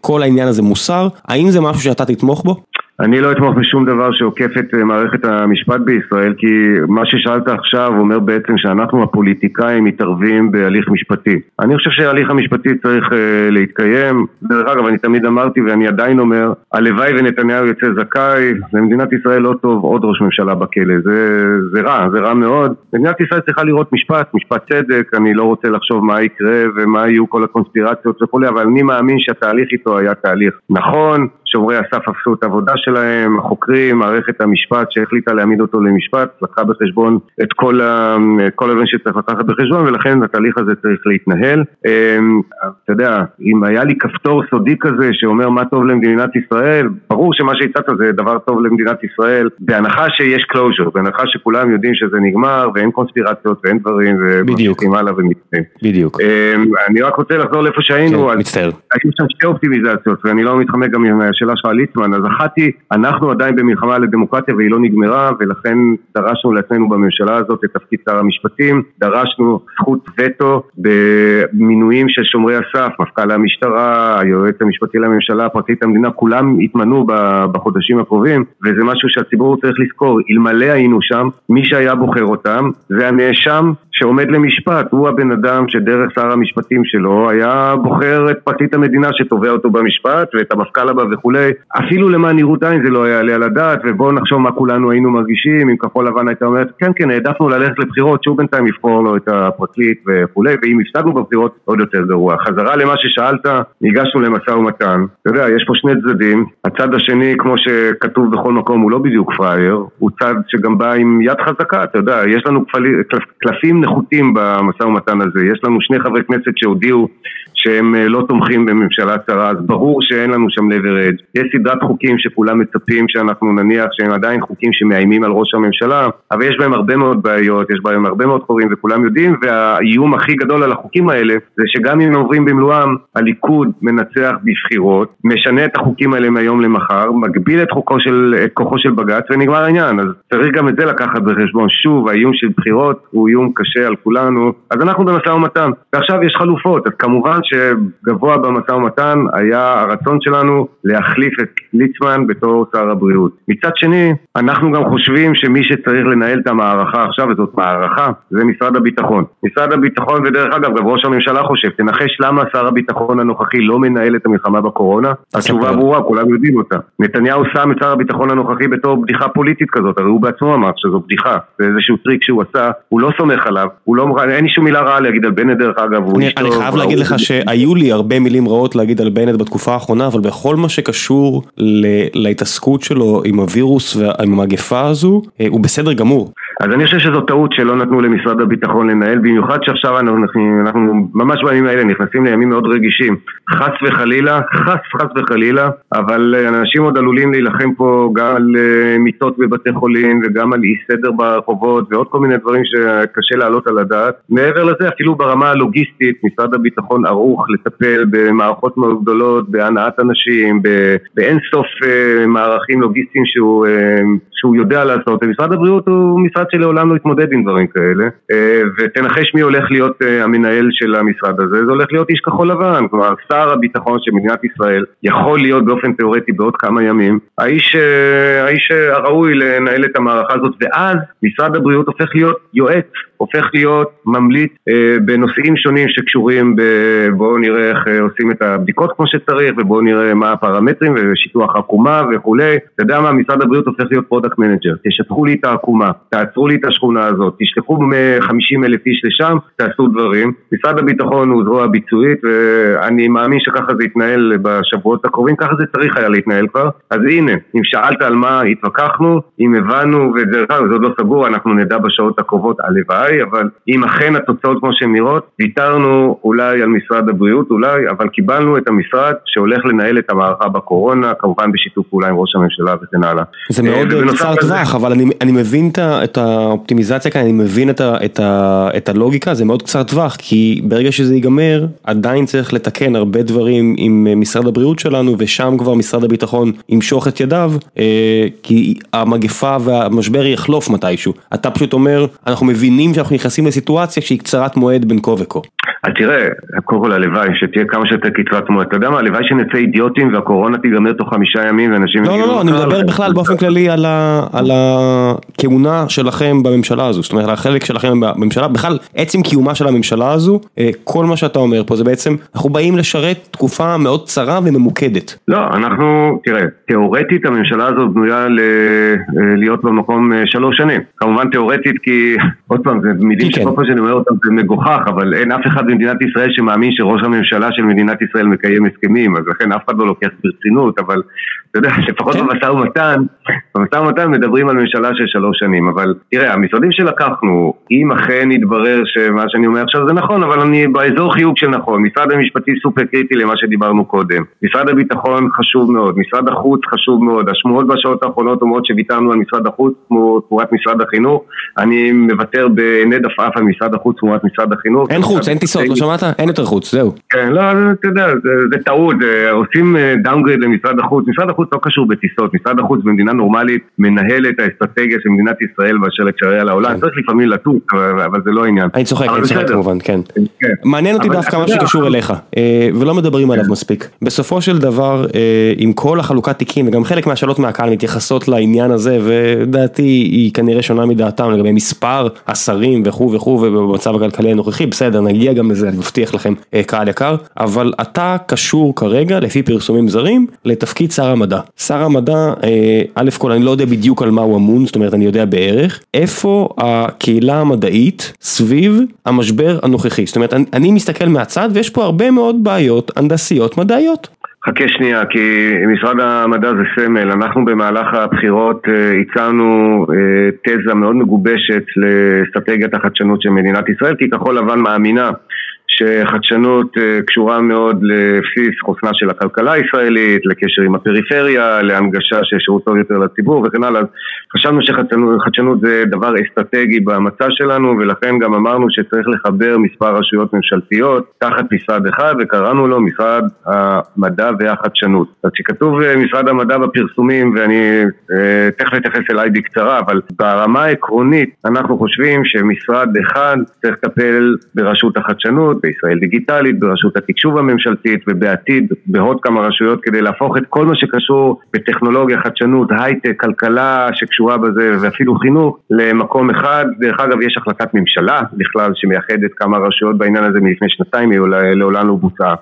כל העניין הזה מוסר, האם זה משהו שאתה תתמוך בו? אני לא אתמוך בשום דבר שעוקף את אה, מערכת המשפט בישראל כי מה ששאלת עכשיו אומר בעצם שאנחנו הפוליטיקאים מתערבים בהליך משפטי. אני חושב שההליך המשפטי צריך uh, להתקיים. דרך אגב, אני תמיד אמרתי ואני עדיין אומר, הלוואי ונתניהו יוצא זכאי, למדינת ישראל לא טוב עוד ראש ממשלה בכלא. זה, זה רע, זה רע מאוד. מדינת ישראל צריכה לראות משפט, משפט צדק, אני לא רוצה לחשוב מה יקרה ומה יהיו כל הקונספירציות וכולי, אבל אני מאמין שהתהליך איתו היה תהליך נכון. שומרי הסף עשו את העבודה שלהם, החוקרים, מערכת המשפט שהחליטה להעמיד אותו למשפט, לקחה בחשבון את כל, ה... כל הדברים שצריך לקחת בחשבון ולכן התהליך הזה צריך להתנהל. אמ, אתה יודע, אם היה לי כפתור סודי כזה שאומר מה טוב למדינת ישראל, ברור שמה שהצעת זה דבר טוב למדינת ישראל, בהנחה שיש closure, בהנחה שכולם יודעים שזה נגמר ואין קונספירציות ואין דברים וממשיכים הלאה ומתקנים. בדיוק. אמ, אני רק רוצה לחזור לאיפה שהיינו, כן, מצטער. היו שם שתי אופטימיזציות ואני לא מתחמק גם עם השאלה שלך על ליצמן, אז אחת היא, אנחנו עדיין במלחמה לדמוקרטיה והיא לא נגמרה ולכן דרשנו לעצמנו בממשלה הזאת את תפקיד שר המשפטים, דרשנו זכות וטו במינויים של שומרי הסף, מפכ"ל המשטרה, היועץ המשפטי לממשלה, פרקליט המדינה, כולם התמנו בחודשים הקרובים וזה משהו שהציבור צריך לזכור, אלמלא היינו שם, מי שהיה בוחר אותם זה הנאשם שעומד למשפט, הוא הבן אדם שדרך שר המשפטים שלו היה בוחר את פרקליט המדינה שתובע אותו במשפט ואת המפכ"ל הבא וכולי. אפילו למען נראות עין זה לא יעלה על הדעת ובואו נחשוב מה כולנו היינו מרגישים אם כחול לבן הייתה אומרת כן כן העדפנו ללכת לבחירות שהוא בינתיים יבחור לו את הפרקליט וכולי ואם הפסדנו בבחירות עוד יותר גרוע. חזרה למה ששאלת ניגשנו למשא ומתן. אתה יודע יש פה שני צדדים. הצד השני כמו שכתוב בכל מקום הוא לא בדיוק פראייר הוא צד שגם בא עם יד חזקה אתה יודע יש לנו קלפים נחותים במשא ומתן הזה. יש לנו שני חברי כנסת שהודיעו שהם אה, לא תומכים בממשלה צרה, אז ברור שאין לנו שם leverage. יש סדרת חוקים שכולם מצפים שאנחנו נניח שהם עדיין חוקים שמאיימים על ראש הממשלה, אבל יש בהם הרבה מאוד בעיות, יש בהם הרבה מאוד חורים וכולם יודעים, והאיום הכי גדול על החוקים האלה זה שגם אם הם עוברים במלואם, הליכוד מנצח בבחירות, משנה את החוקים האלה מהיום למחר, מגביל את, של, את כוחו של בג"ץ ונגמר העניין, אז צריך גם את זה לקחת בחשבון. שוב, האיום של בחירות הוא איום קשה על כולנו, אז אנחנו במשא ומתן, ועכשיו יש חלופות, אז כמובן שגבוה במשא ומתן היה הרצון שלנו להחליף את ליצמן בתור שר הבריאות. מצד שני, אנחנו גם חושבים שמי שצריך לנהל את המערכה עכשיו, וזאת מערכה, זה משרד הביטחון. משרד הביטחון, ודרך אגב, גם ראש הממשלה חושב, תנחש למה שר הביטחון הנוכחי לא מנהל את המלחמה בקורונה? התשובה ברורה, כולם יודעים אותה. נתניהו שם את שר הביטחון הנוכחי בתור בדיחה פוליטית כזאת, הרי הוא בעצמו אמר שזו בדיחה. זה איזשהו טריק שהוא עשה, הוא לא סומך עליו, הוא לא, אין לי שום מילה רעה להגיד על בנט דרך אגב, הוא טוב. אני חייב להגיד לך ש... היו לי הרבה מילים רעות להגיד על בנט בתקופה האחרונה, אבל בכל מה שקשור להתעסקות שלו עם הווירוס ועם המגפה הזו, אה, הוא בסדר גמור. אז אני חושב שזו טעות שלא נתנו למשרד הביטחון לנהל, במיוחד שעכשיו אנחנו, אנחנו ממש בימים האלה נכנסים לימים מאוד רגישים. חס וחלילה, חס חס וחלילה, אבל אנשים עוד עלולים להילחם פה גם על אה, מיטות בבתי חולים וגם על אי סדר ברחובות ועוד כל מיני דברים שקשה להעלות על הדעת. מעבר לזה, אפילו ברמה הלוגיסטית, משרד הביטחון ערוך לטפל במערכות מאוד גדולות, בהנעת אנשים, באין סוף אה, מערכים לוגיסטיים שהוא, אה, שהוא יודע לעשות, ומשרד הבריאות הוא משרד שלעולם לא יתמודד עם דברים כאלה, ותנחש מי הולך להיות המנהל של המשרד הזה, זה הולך להיות איש כחול לבן, כלומר שר הביטחון של מדינת ישראל יכול להיות באופן תיאורטי בעוד כמה ימים, האיש, האיש הראוי לנהל את המערכה הזאת, ואז משרד הבריאות הופך להיות יועץ הופך להיות ממליץ אה, בנושאים שונים שקשורים ב... בואו נראה איך אה, עושים את הבדיקות כמו שצריך ובואו נראה מה הפרמטרים ושיטוח עקומה וכולי. אתה יודע מה, משרד הבריאות הופך להיות product manager. תשטחו לי את העקומה, תעצרו לי את השכונה הזאת, תשלחו 50 אלף איש לשם, תעשו דברים. משרד הביטחון הוא זרוע ביצועית ואני מאמין שככה זה יתנהל בשבועות הקרובים, ככה זה צריך היה להתנהל כבר. אז הנה, אם שאלת על מה התווכחנו, אם הבנו, ודרך אגב זה עוד לא סגור, אנחנו נדע בשעות הקרובות, הלוואי אבל אם אכן התוצאות כמו שהן נראות, ויתרנו אולי על משרד הבריאות, אולי, אבל קיבלנו את המשרד שהולך לנהל את המערכה בקורונה, כמובן בשיתוף פעולה עם ראש הממשלה וכן הלאה. זה מאוד אה, קצר טווח, אבל אני, אני מבין את האופטימיזציה כאן, אני מבין את, ה, את, ה, את הלוגיקה, זה מאוד קצר טווח, כי ברגע שזה ייגמר, עדיין צריך לתקן הרבה דברים עם אה, משרד הבריאות שלנו, ושם כבר משרד הביטחון ימשוך את ידיו, אה, כי המגפה והמשבר יחלוף מתישהו. אתה פשוט אומר, אנחנו מבינים שאנחנו נכנסים לסיטואציה שהיא קצרת מועד בין כה וכה. אז תראה, קודם כל הלוואי שתהיה כמה שיותר קצרת מועד. אתה יודע מה, הלוואי שנצא אידיוטים והקורונה תיגמר תוך חמישה ימים ואנשים... לא, לא, לא, אני מדבר בכלל באופן כללי על הכהונה שלכם בממשלה הזו. זאת אומרת, החלק שלכם בממשלה, בכלל עצם קיומה של הממשלה הזו, אה, כל מה שאתה אומר פה זה בעצם, אנחנו באים לשרת תקופה מאוד צרה וממוקדת. לא, אנחנו, תראה, תיאורטית הממשלה הזו בנויה אה, להיות במקום אה, שלוש שנים. כמובן תיאורטית כי, [laughs] עוד פעם, זה מילים כן, שכל. פעם שאני אומר אותם זה מגוחך, אבל אין אף אחד במדינת ישראל שמאמין שראש הממשלה של מדינת ישראל מקיים הסכמים, אז לכן אף אחד לא לוקח ברצינות, אבל אתה יודע, לפחות כן. במשא ומתן, במשא ומתן מדברים על ממשלה של שלוש שנים, אבל תראה, המשרדים שלקחנו, אם אכן יתברר שמה שאני אומר עכשיו זה נכון, אבל אני באזור חיוג של נכון, משרד המשפטי סופר קריטי למה שדיברנו קודם, משרד הביטחון חשוב מאוד, משרד החוץ חשוב מאוד, השמועות בשעות האחרונות אומרות שוויתרנו על משרד החוץ כמו תמורת משרד החינוך, אני מוותר בהנד עפעף על משרד החוץ תמורת משרד החינוך. אין חוץ, אין טיסות, לא שמעת? אין יותר חוץ, זהו. כן, לא, אתה יודע, זה טעות, עושים דאונגריד אה, למשרד החוץ, משרד החוץ לא קשור בטיסות, משרד החוץ במדינה נורמלית מנהל את האסטרטגיה של מדינת ישראל באשר לקשריה לעולם, כן. צריך לפעמים לטוס, אבל זה לא העניין. אני צוחק, אני צוחק כמובן, כן. כן. מעניין אותי דווקא משהו שקשור אליך, אה, ולא מדברים עליו כן. מספיק. בסופו של דבר, אה, עם כל החלוקת תיקים, וגם חלק מהשאלות מהקהל מתייחסות לעניין הזה, ודעתי היא כנראה שונה מדעתם לגבי מספר השרים וכו' וכו', ובמצב הכלכלי הנוכחי, בסדר, נגיע גם לזה, אני מבטיח לכם, אה, קהל יקר, אבל אתה קשור כרגע, לפי פרסומים זרים, לתפקיד שר המדע. שר המדע, א' כל אני לא יודע בדיוק על מה הוא אמון, זאת אומרת אני יודע בערך, איפה הקהילה המדעית סביב המשבר הנוכחי, זאת אומרת אני, אני מסתכל מהצד ויש פה הרבה מאוד בעיות הנדסיות מדעיות. חכה שנייה, כי משרד המדע זה סמל. אנחנו במהלך הבחירות הצענו תזה מאוד מגובשת לאסטרטגיית החדשנות של מדינת ישראל, כי כחול לבן מאמינה שחדשנות אה, קשורה מאוד לבסיס חוסנה של הכלכלה הישראלית, לקשר עם הפריפריה, להנגשה של שירות טוב יותר לציבור וכן הלאה. אז חשבנו שחדשנות זה דבר אסטרטגי במצע שלנו ולכן גם אמרנו שצריך לחבר מספר רשויות ממשלתיות תחת משרד אחד וקראנו לו משרד המדע והחדשנות. אז כשכתוב אה, משרד המדע בפרסומים ואני אה, תכף אתייחס אליי בקצרה אבל ברמה העקרונית אנחנו חושבים שמשרד אחד צריך לטפל ברשות החדשנות בישראל דיגיטלית, ברשות התקשוב הממשלתית ובעתיד בעוד כמה רשויות כדי להפוך את כל מה שקשור בטכנולוגיה, חדשנות, הייטק, כלכלה שקשורה בזה ואפילו חינוך למקום אחד. דרך אגב יש החלטת ממשלה בכלל שמייחדת כמה רשויות בעניין הזה מלפני שנתיים, היא לעולם לא בוצעה.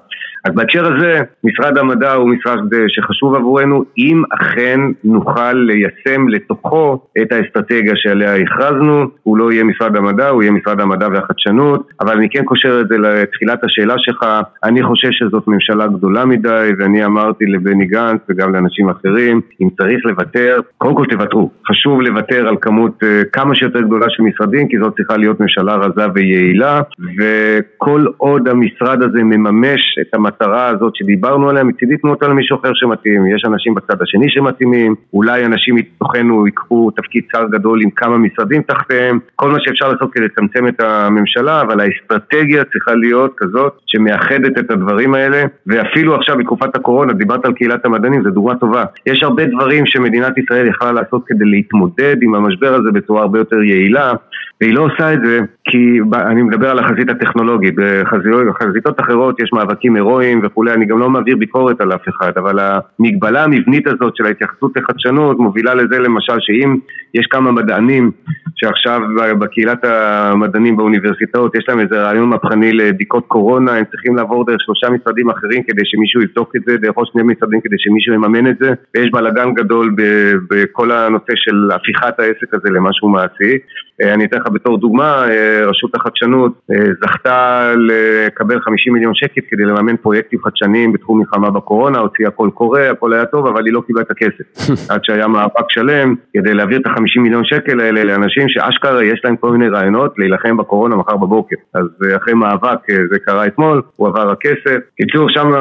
אז בהקשר הזה, משרד המדע הוא משרד אה, שחשוב עבורנו, אם אכן נוכל ליישם לתוכו את האסטרטגיה שעליה הכרזנו, הוא לא יהיה משרד המדע, הוא יהיה משרד המדע והחדשנות, אבל אני כן קושר את זה לתחילת השאלה שלך, אני חושב שזאת ממשלה גדולה מדי, ואני אמרתי לבני גנץ וגם לאנשים אחרים, אם צריך לוותר, קודם כל תוותרו. חשוב לוותר על כמות uh, כמה שיותר גדולה של משרדים, כי זאת צריכה להיות ממשלה רזה ויעילה, וכל עוד המשרד הזה מממש את המטרה המטרה הזאת שדיברנו עליה, מצידי תנו אותה למישהו אחר שמתאים, יש אנשים בצד השני שמתאימים, אולי אנשים מתוכנו ייקחו תפקיד שר גדול עם כמה משרדים תחתיהם, כל מה שאפשר לעשות כדי לצמצם את הממשלה, אבל האסטרטגיה צריכה להיות כזאת שמאחדת את הדברים האלה, ואפילו עכשיו בתקופת הקורונה, דיברת על קהילת המדענים, זו דוגמה טובה. יש הרבה דברים שמדינת ישראל יכלה לעשות כדי להתמודד עם המשבר הזה בצורה הרבה יותר יעילה, והיא לא עושה את זה כי אני מדבר על החזית הטכנולוגית, בחזיתות אחרות יש מאבקים הירואיים וכולי, אני גם לא מעביר ביקורת על אף אחד, אבל המגבלה המבנית הזאת של ההתייחסות לחדשנות מובילה לזה למשל שאם יש כמה מדענים שעכשיו בקהילת המדענים באוניברסיטאות יש להם איזה רעיון מהפכני לבדיקות קורונה, הם צריכים לעבור דרך שלושה משרדים אחרים כדי שמישהו יבדוק את זה, דרך עוד שני משרדים כדי שמישהו יממן את זה, ויש בלאגן גדול בכל הנושא של הפיכת העסק הזה למשהו מעשי. אה, אני אתן לך בתור דוגמה, אה, רשות החדשנות אה, זכתה לקבל 50 מיליון שקל כדי לממן פרויקטים חדשניים בתחום מלחמה בקורונה, הוציאה קול קורא, הכל היה טוב, אבל היא לא קיבלה את הכסף. [laughs] עד שהיה מאבק שלם כדי להעביר את ה-50 מיליון שקל האלה לאנשים שאשכרה יש להם כל מיני רעיונות להילחם בקורונה מחר בבוקר. אז אחרי מאבק, זה קרה אתמול, הוא עבר הכסף. קיצור, שם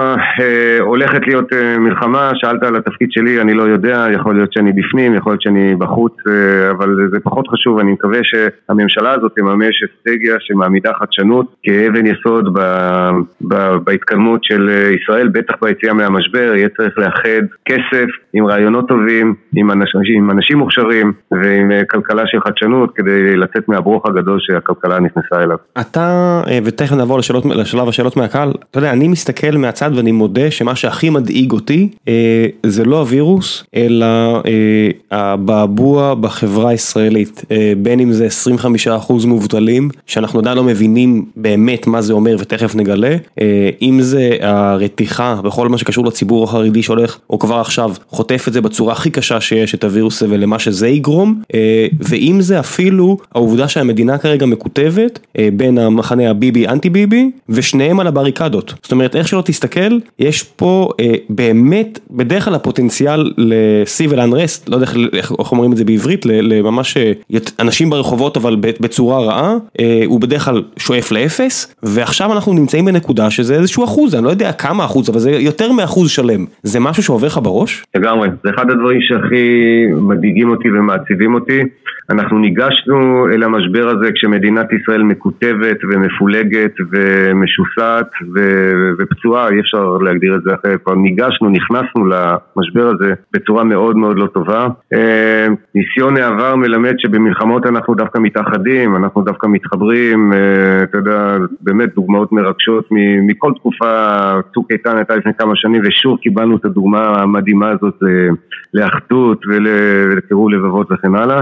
הולכת להיות מלחמה, שאלת על התפקיד שלי, אני לא יודע, יכול להיות שאני בפנים, יכול להיות שאני בחוץ, אבל זה פחות חשוב, אני מקווה שהממשלה הזאת תממש אסטרטגיה שמעמידה חדשנות כאבן יסוד ב, ב, בהתקדמות של ישראל, בטח ביציאה מהמשבר, יהיה צריך לאחד כסף עם רעיונות טובים, עם אנשים, עם אנשים מוכשרים ועם אה, כלכלה של חדשנות כדי לצאת מהברוך הגדול שהכלכלה נכנסה אליו. אתה, אה, תכף נעבור לשאלות, לשלב השאלות מהקהל, אתה יודע, אני מסתכל מהצד ואני מודה שמה שהכי מדאיג אותי אה, זה לא הווירוס, אלא אה, הבעבוע בחברה הישראלית, אה, בין אם זה 25% מובטלים, שאנחנו עדיין לא מבינים באמת מה זה אומר ותכף נגלה, אה, אם זה הרתיחה בכל מה שקשור לציבור החרדי שהולך, או כבר עכשיו חוטף את זה בצורה הכי קשה שיש, את הווירוס ולמה שזה יגרום, אה, ואם זה אפילו העובדה שהמדינה כרגע מקוטבת אה, בין המחנה הביבי אנטי ביבי, ושניהם על הבריקדות. זאת אומרת, איך שלא תסתכל, יש פה באמת, בדרך כלל הפוטנציאל ל-civil unrest, לא יודע איך אומרים את זה בעברית, לממש אנשים ברחובות אבל בצורה רעה, אה, הוא בדרך כלל שואף לאפס, ועכשיו אנחנו נמצאים בנקודה שזה איזשהו אחוז, אני לא יודע כמה אחוז, אבל זה יותר מאחוז שלם. זה משהו שעובר לך בראש? לגמרי, זה אחד הדברים שהכי מדאיגים אותי ומעציבים אותי. אנחנו ניגשנו אל המשבר הזה כשמדינת ישראל מקוטבת ומפולגת ומשוסעת ו- ופצועה, אי אפשר להגדיר את זה אחרת, כבר ניגשנו, נכנסנו למשבר הזה בצורה מאוד מאוד לא טובה. אה, ניסיון העבר מלמד שבמלחמות אנחנו דווקא מתאחדים, אנחנו דווקא מתחברים, אה, אתה יודע, באמת דוגמאות מרגשות מכל תקופה, צוק איתן הייתה לפני כמה שנים ושוב קיבלנו את הדוגמה המדהימה הזאת אה, לאחדות ולקירוב לבבות וכן הלאה.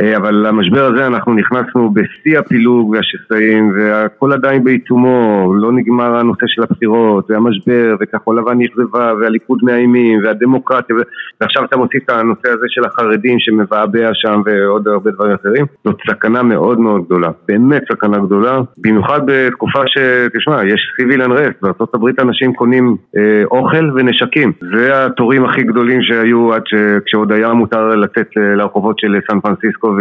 אה, אבל למשבר הזה אנחנו נכנסנו בשיא הפילוג והשסעים והכל עדיין בעיצומו, לא נגמר הנושא של הבחירות והמשבר וכחול לבן נכזבה והליכוד מאיימים והדמוקרטיה ועכשיו אתה מוסיף את הנושא הזה של החרדים שמבעבע שם ועוד הרבה דברים אחרים זאת סכנה מאוד מאוד גדולה, באמת סכנה גדולה, במיוחד בתקופה שתשמע, יש סיביל אנרסט, הברית אנשים קונים אה, אוכל ונשקים, זה התורים הכי גדולים שהיו עד ש... כשעוד היה מותר לצאת אה, לרחובות של סן פרנסיסקו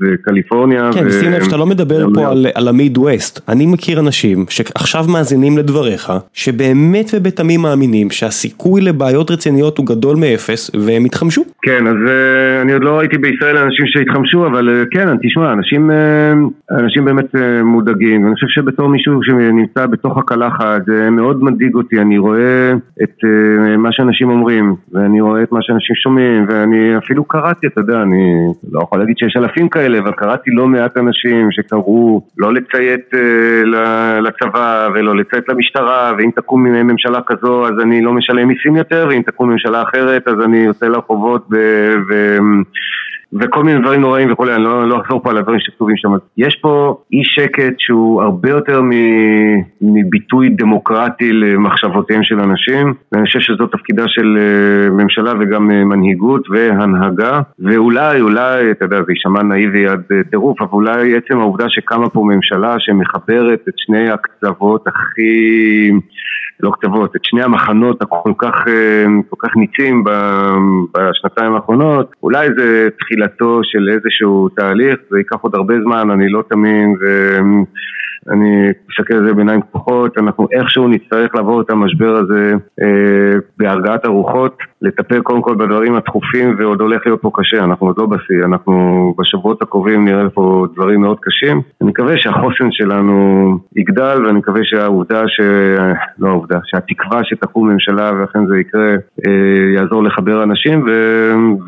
וקליפורניה. כן, שים לב שאתה לא מדבר פה על, על המידווסט. אני מכיר אנשים שעכשיו מאזינים לדבריך, שבאמת ובתמים מאמינים שהסיכוי לבעיות רציניות הוא גדול מאפס, והם התחמשו. כן, אז uh, אני עוד לא ראיתי בישראל אנשים שהתחמשו, אבל uh, כן, תשמע, אנשים, uh, אנשים באמת uh, מודאגים, ואני חושב שבתור מישהו שנמצא בתוך הקלחת, זה מאוד מדאיג אותי, אני רואה את uh, מה שאנשים אומרים, ואני רואה את מה שאנשים שומעים, ואני אפילו קראתי, אתה יודע, אני לא יכול להגיד שיש אלפים כאלה, אבל קראתי לא מעט אנשים שקראו לא לציית לצבא ולא לציית למשטרה, ואם תקום ממשלה כזו אז אני לא משלם מיסים יותר, ואם תקום ממשלה אחרת אז אני יוצא לרחובות ו... ו... וכל מיני דברים נוראים וכולי, אני לא, לא אחזור פה על הדברים שכתובים שם. יש פה אי שקט שהוא הרבה יותר מביטוי דמוקרטי למחשבותיהם של אנשים, ואני חושב שזו תפקידה של אה, ממשלה וגם אה, מנהיגות והנהגה, ואולי, אולי, אתה יודע, זה יישמע נאיבי עד אה, טירוף, אבל אולי עצם העובדה שקמה פה ממשלה שמחברת את שני הקצוות הכי... לא כתבות, את שני המחנות הכל כך, כל כך ניצים בשנתיים האחרונות, אולי זה תחילתו של איזשהו תהליך, זה ייקח עוד הרבה זמן, אני לא תמים, ו... אני מסתכל על זה בעיניים פתוחות, אנחנו איכשהו נצטרך לעבור את המשבר הזה אה, בהרגעת הרוחות, לטפל קודם כל בדברים הדחופים ועוד הולך להיות פה קשה, אנחנו עוד לא בשיא, אנחנו בשבועות הקרובים נראה פה דברים מאוד קשים. אני מקווה שהחוסן שלנו יגדל ואני מקווה שהעובדה, ש... לא העובדה, שהתקווה שתקום ממשלה ואכן זה יקרה אה, יעזור לחבר אנשים ו...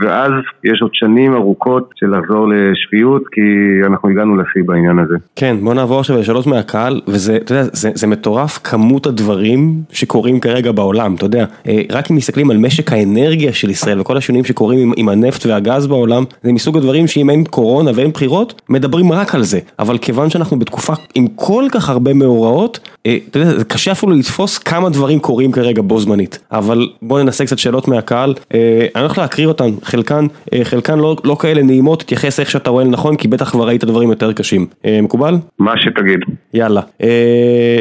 ואז יש עוד שנים ארוכות של לחזור לשפיות כי אנחנו הגענו לשיא בעניין הזה. כן, בוא נעבור עכשיו לשאלות מהקהל וזה, אתה יודע, זה, זה מטורף כמות הדברים שקורים כרגע בעולם, אתה יודע, אה, רק אם מסתכלים על משק האנרגיה של ישראל וכל השינויים שקורים עם, עם הנפט והגז בעולם, זה מסוג הדברים שאם אין קורונה ואין בחירות, מדברים רק על זה, אבל כיוון שאנחנו בתקופה עם כל כך הרבה מאורעות, אה, אתה יודע, זה קשה אפילו לתפוס כמה דברים קורים כרגע בו זמנית, אבל בוא ננסה קצת שאלות מהקהל, אה, אני הולך להקריא אותן, חלקן, חלקן לא, לא כאלה נעימות, תתייחס איך שאתה רואה לנכון, כי בטח כבר ראית דברים יותר קשים, מקובל? מה שתגיד. יאללה.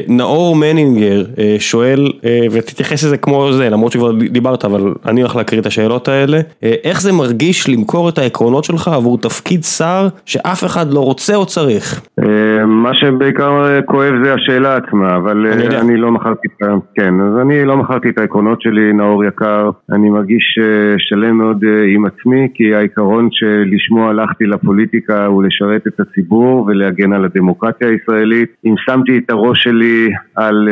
נאור מנינגר שואל, ותתייחס לזה כמו זה, למרות שכבר דיברת, אבל אני הולך להקריא את השאלות האלה. איך זה מרגיש למכור את העקרונות שלך עבור תפקיד שר שאף אחד לא רוצה או צריך? מה שבעיקר כואב זה השאלה עצמה, אבל אני, אני לא מכרתי את ה... כן, אז אני לא מכרתי את העקרונות שלי, נאור יקר. אני מרגיש שלם מאוד עם עצמי, כי העיקרון שלשמו הלכתי לפוליטיקה הוא לשרת את הציבור ולהגן על הדמוקרטיה הישראלית. אם שמתי את הראש שלי על,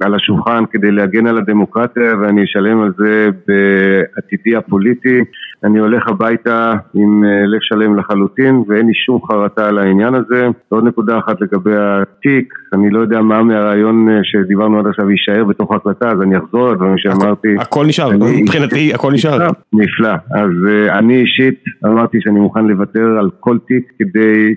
על השולחן כדי להגן על הדמוקרטיה ואני אשלם על זה בעתידי הפוליטי. אני הולך הביתה עם אה, לב שלם לחלוטין ואין לי שום חרטה על העניין הזה. עוד נקודה אחת לגבי התיק, אני לא יודע מה מהרעיון אה, שדיברנו עד עכשיו יישאר בתוך ההקלטה, אז אני אחזור לדברים שאמרתי. הכל נשאר, מבחינתי הכל נשאר. נפלא, אז אה, אני אישית אמרתי שאני מוכן לוותר על כל תיק כדי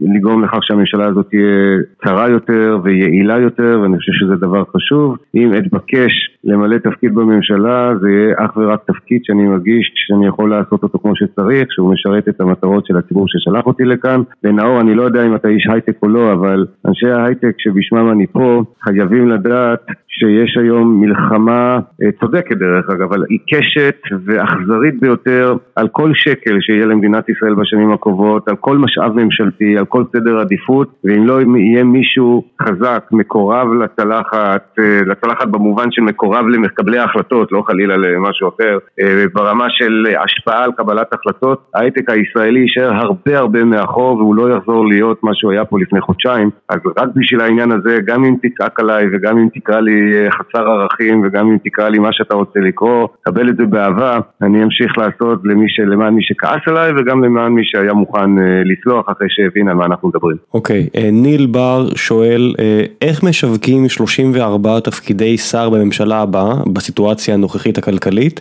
לגרום לכך שהממשלה הזאת תהיה צרה יותר ויעילה יותר, ואני חושב שזה דבר חשוב. אם אתבקש למלא תפקיד בממשלה, זה יהיה אך ורק תפקיד שאני מרגיש שאני יכול לעשות אותו כמו שצריך, שהוא משרת את המטרות של הציבור ששלח אותי לכאן. ונאור, אני לא יודע אם אתה איש הייטק או לא, אבל אנשי ההייטק שבשמם אני פה, חייבים לדעת שיש היום מלחמה אה, צודקת דרך אגב, אבל עיקשת ואכזרית ביותר על כל שקל שיהיה למדינת ישראל בשנים הקרובות, על כל משאב ממשלתי, על כל סדר עדיפות, ואם לא יהיה מישהו חזק, מקורב לצלחת, אה, לצלחת במובן של מקורב למקבלי ההחלטות, לא חלילה למשהו אחר, אה, ברמה של השפעה על קבלת החלטות, ההייטק הישראלי יישאר הרבה הרבה מאחור והוא לא יחזור להיות מה שהוא היה פה לפני חודשיים, אז רק בשביל העניין הזה, גם אם תצעק עליי וגם אם תקרא לי חסר ערכים וגם אם תקרא לי מה שאתה רוצה לקרוא, קבל את זה באהבה, אני אמשיך לעשות למי ש... למען מי שכעס עליי וגם למען מי שהיה מוכן אה, לסלוח אחרי שהבין על מה אנחנו מדברים. אוקיי, okay. אה, ניל בר שואל, אה, איך משווקים 34 תפקידי שר בממשלה הבאה בסיטואציה הנוכחית הכלכלית,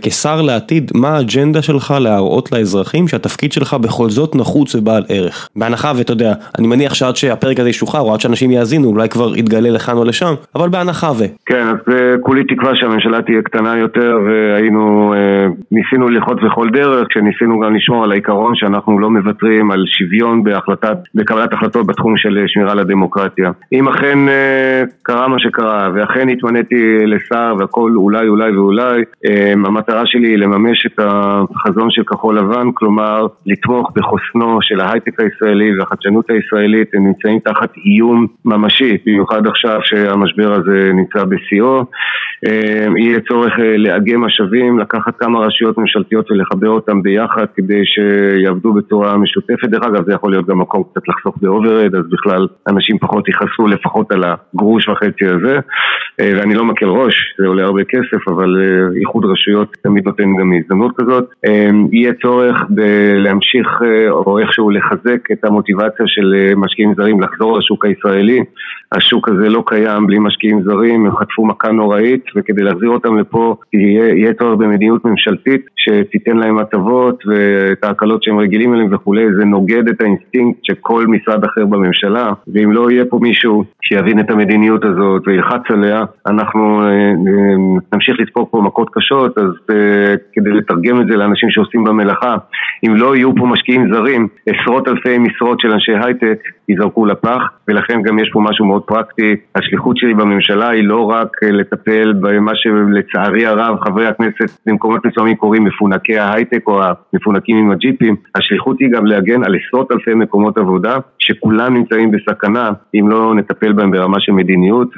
וכשר לעתיד, מה האג'נדה שלך להראות לאזרחים שהתפקיד שלך בכל זאת נחוץ ובעל ערך? בהנחה ואתה יודע, אני מניח שעד שהפרק הזה ישוחרר או עד שאנשים יאזינו אולי כבר יתגלה לכאן או לשם, אבל בהנחה ו... כן, אז uh, כולי תקווה שהממשלה תהיה קטנה יותר והיינו, uh, ניסינו ללחוץ בכל דרך, כשניסינו גם לשמור על העיקרון שאנחנו לא מוותרים על שוויון בהחלטת, בקבלת החלטות בתחום של אה, שמירה על הדמוקרטיה. אם אכן קרה מה שקרה ואכן התמניתי לשר והכל אולי אולי ואולי, uh, המטרה שלי היא לממש את החזון של כחול לבן, כלומר לתמוך בחוסנו של ההייטק הישראלי והחדשנות הישראלית, הם נמצאים תחת איום ממשי, במיוחד עכשיו שהמשבר הזה נמצא בשיאו. אמ, יהיה צורך אה, לאגם משאבים, לקחת כמה רשויות ממשלתיות ולחבר אותם ביחד כדי שיעבדו בצורה משותפת. דרך אגב, זה יכול להיות גם מקום קצת לחסוך ב overhead, אז בכלל אנשים פחות יכעסו לפחות על הגרוש וחצי הזה. אה, ואני לא מקל ראש, זה עולה הרבה כסף, אבל אה, איחוד רשויות תמיד נותן גם הזדמנות כזאת. אמ, יהיה צורך להמשיך או איכשהו לחזק את המוטיבציה של משקיעים זרים לחזור לשוק הישראלי. השוק הזה לא קיים בלי משקיעים זרים, הם חטפו מכה נוראית וכדי להחזיר אותם לפה יהיה, יהיה צורך במדיניות ממשלתית שתיתן להם הטבות ואת ההקלות שהם רגילים אליהם וכולי, זה נוגד את האינסטינקט של כל משרד אחר בממשלה ואם לא יהיה פה מישהו שיבין את המדיניות הזאת וילחץ עליה, אנחנו אה, אה, נמשיך לספוג פה מכות קשות, אז אה, כדי לתרגם את זה לאנשים שעושים במלאכה, אם לא יהיו פה משקיעים זרים, עשרות אלפי משרות של אנשי הייטק ייזרקו לפח, ולכן גם יש פה משהו מאוד פרקטי. השליחות שלי בממשלה היא לא רק לטפל במה שלצערי הרב חברי הכנסת במקומות מסוימים קוראים מפונקי ההייטק או המפונקים עם הג'יפים, השליחות היא גם להגן על עשרות אלפי מקומות עבודה שכולם נמצאים בסכנה אם לא נטפל בהם ברמה של מדיניות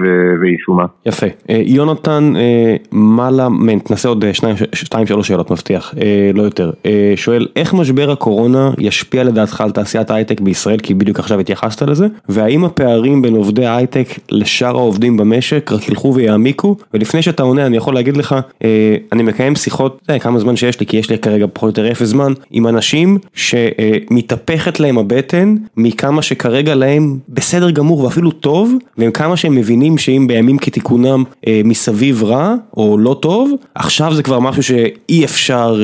ויישומה. יפה. אה, יונתן אה, מלאמנט, נעשה עוד אה, שתיים שלוש שאלות מבטיח, לא יותר. שואל, איך משבר הקורונה ישפיע לדעתך על תעשיית ההייטק בישראל, כי בדיוק עכשיו התייחסת לזה, והאם הפערים בין עובדי ההייטק לשאר העובדים במשק רק ילכו ויעמיקו? ולפני שאתה עונה אני יכול להגיד לך, אני מקיים שיחות, כמה זמן שיש לי, כי יש לי כרגע פחות או יותר אפס זמן, עם אנשים שמתהפכת להם הבטן מכמה שכרגע להם בסדר גמור ואפילו טוב, וכמה שהם מבינים שאם בימים כתיקונם מסביב רע או לא טוב, עכשיו זה כבר משהו שאי אפשר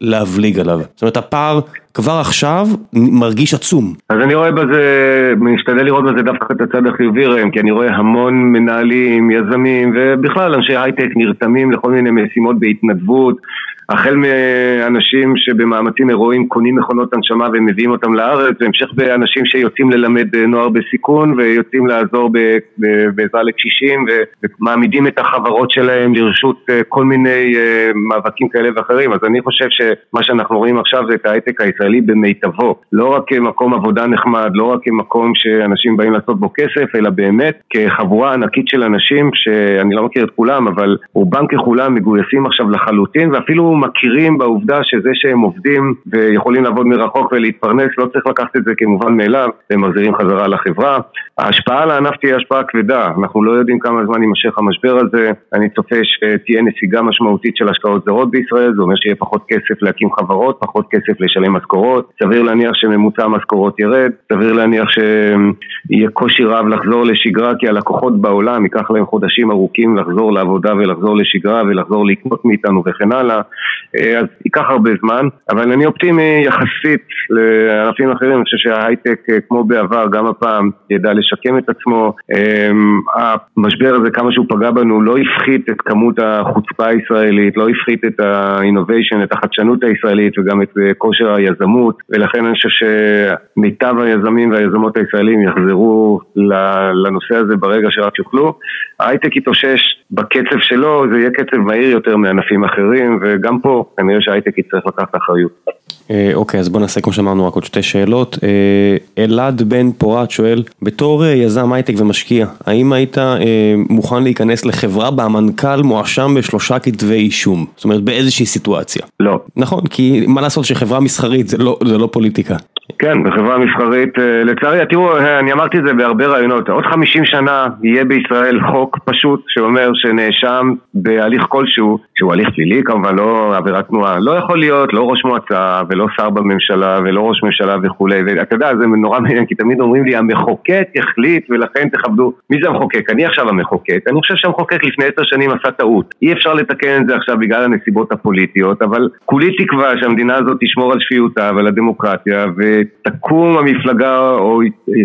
להבליג עליו. זאת אומרת הפער כבר עכשיו מרגיש עצום. אז אני רואה בזה, משתדל לראות בזה דווקא את הצד החיובי ראם, כי אני רואה המון מנהלים, יזמים ובכלל אנשי הייטק נרתמים לכל מיני משימות בהתנדבות. החל מאנשים שבמאמצים הירואיים קונים מכונות הנשמה ומביאים אותם לארץ, והמשך באנשים שיוצאים ללמד נוער בסיכון ויוצאים לעזור בעזרה לקשישים ומעמידים את החברות שלהם לרשות אה, כל מיני אה, מאבקים כאלה ואחרים. אז אני חושב שמה שאנחנו רואים עכשיו זה את ההייטק הישראלי במיטבו. לא רק כמקום עבודה נחמד, לא רק כמקום שאנשים באים לעשות בו כסף, אלא באמת כחבורה ענקית של אנשים שאני לא מכיר את כולם, אבל רובם ככולם מגויסים עכשיו לחלוטין ואפילו מכירים בעובדה שזה שהם עובדים ויכולים לעבוד מרחוק ולהתפרנס, לא צריך לקחת את זה כמובן מאליו, הם מחזירים חזרה לחברה. ההשפעה על הענף תהיה השפעה כבדה, אנחנו לא יודעים כמה זמן יימשך המשבר הזה, אני צופה שתהיה נסיגה משמעותית של השקעות זרות בישראל, זה אומר שיהיה פחות כסף להקים חברות, פחות כסף לשלם משכורות, סביר להניח שממוצע המשכורות ירד, סביר להניח שיהיה קושי רב לחזור לשגרה כי הלקוחות בעולם ייקח להם חודשים ארוכים לחזור לעבודה ולחזור לשגרה ולחזור לקנות מאיתנו וכן הלאה. אה, אז ייקח הרבה זמן, אבל אני אופטימי יחסית לענפים אחרים, אני חושב שההייטק אה, כמו בעבר גם הפעם ידע לשקם את עצמו, אה, המשבר הזה כמה שהוא פגע בנו לא הפחית את כמות החוצפה הישראלית, לא הפחית את ה-innovation, את החדשנות הישראלית וגם את כושר היזמות, ולכן אני חושב שמיטב היזמים והיזמות הישראלים יחזרו לנושא הזה ברגע שרק יוכלו. ההייטק יתאושש בקצב שלו, זה יהיה קצב מהיר יותר מענפים אחרים, וגם פה כנראה שההייטק יצטרך לקחת אחריות. אה, אוקיי, אז בוא נעשה כמו שאמרנו רק עוד שתי שאלות. אה, אלעד בן פורת שואל, בתור אה, יזם הייטק ומשקיע, האם היית מוכן להיכנס לחברה בה המנכ"ל מואשם בשלושה כתבי אישום? זאת אומרת באיזושהי סיטואציה. לא. נכון, כי מה לעשות שחברה מסחרית זה לא, זה לא פוליטיקה. כן, בחברה מסחרית, לצערי, תראו, אני אמרתי את זה בהרבה רעיונות, עוד 50 שנה יהיה בישראל חוק פשוט שאומר שנאשם בהליך כלשהו, שהוא הליך פלילי כמובן, לא עבירת תנועה, לא יכול להיות לא ראש מועצה ולא שר בממשלה ולא ראש ממשלה וכולי, ואתה יודע, זה נורא מעניין, כי תמיד אומרים לי, המחוקק החליט ולכן תכבדו. מי זה המחוקק? אני עכשיו המחוקק, אני חושב שהמחוקק לפני עשר שנים עשה טעות. אי אפשר לתקן את זה עכשיו בגלל הנסיבות הפוליטיות, אבל כולי תקווה שהמדינה הזאת תשמור על שפיותה ועל הדמוקרטיה, ו... תקום המפלגה או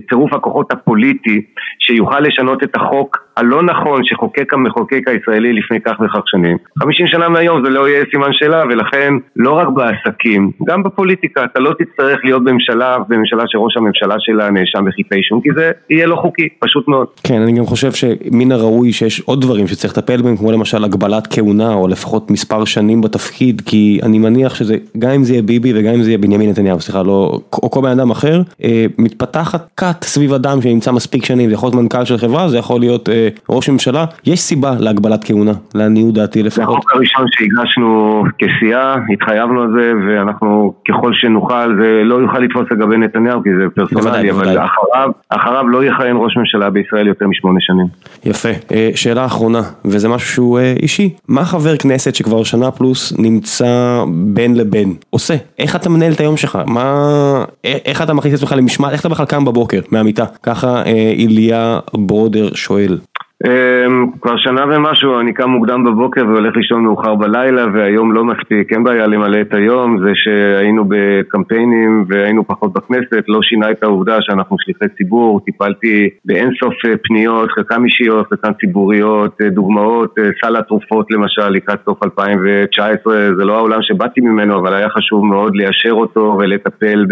צירוף הכוחות הפוליטי שיוכל לשנות את החוק הלא נכון שחוקק המחוקק הישראלי לפני כך וכך שנים. 50 שנה מהיום זה לא יהיה סימן שאלה ולכן לא רק בעסקים, גם בפוליטיקה אתה לא תצטרך להיות בממשלה, בממשלה שראש הממשלה שלה נאשם בכתבי אישום כי זה יהיה לא חוקי, פשוט מאוד. כן, אני גם חושב שמן הראוי שיש עוד דברים שצריך לטפל בהם כמו למשל הגבלת כהונה או לפחות מספר שנים בתפקיד כי אני מניח שזה גם אם זה יהיה ביבי וגם אם זה יהיה בנימין נתניהו, סליחה, לא, או כל בן אדם אחר, אה, מתפתחת כת סביב אדם שנמצא מספיק שנים, זה יכול להיות מנכ"ל של חברה, זה יכול להיות אה, ראש ממשלה, יש סיבה להגבלת כהונה, לעניות דעתי לפחות. זה החוק הראשון שהגשנו כסיעה, התחייבנו על זה, ואנחנו ככל שנוכל, זה לא יוכל לתפוס לגבי נתניהו, כי זה פרסונלי, אבל אחריו, אחריו לא יכהן ראש ממשלה בישראל יותר משמונה שנים. יפה. אה, שאלה אחרונה, וזה משהו שהוא אה, אישי, מה חבר כנסת שכבר שנה פלוס נמצא בין לבין עושה? איך אתה מנהל את היום שלך? מה... איך אתה מכניס את עצמך למשמעת? איך אתה בכלל קם בבוקר מהמיטה? ככה אה, איליה ברודר שואל. אמ, כבר שנה ומשהו, אני קם מוקדם בבוקר והולך לישון מאוחר בלילה והיום לא מספיק, אין בעיה למלא את היום, זה שהיינו בקמפיינים והיינו פחות בכנסת לא שינה את העובדה שאנחנו שליחי ציבור, טיפלתי באינסוף אה, פניות, חלקם אישיות, חלקם ציבוריות, אה, דוגמאות, אה, סל התרופות למשל לקראת סוף 2019, זה לא העולם שבאתי ממנו אבל היה חשוב מאוד ליישר אותו ולטפל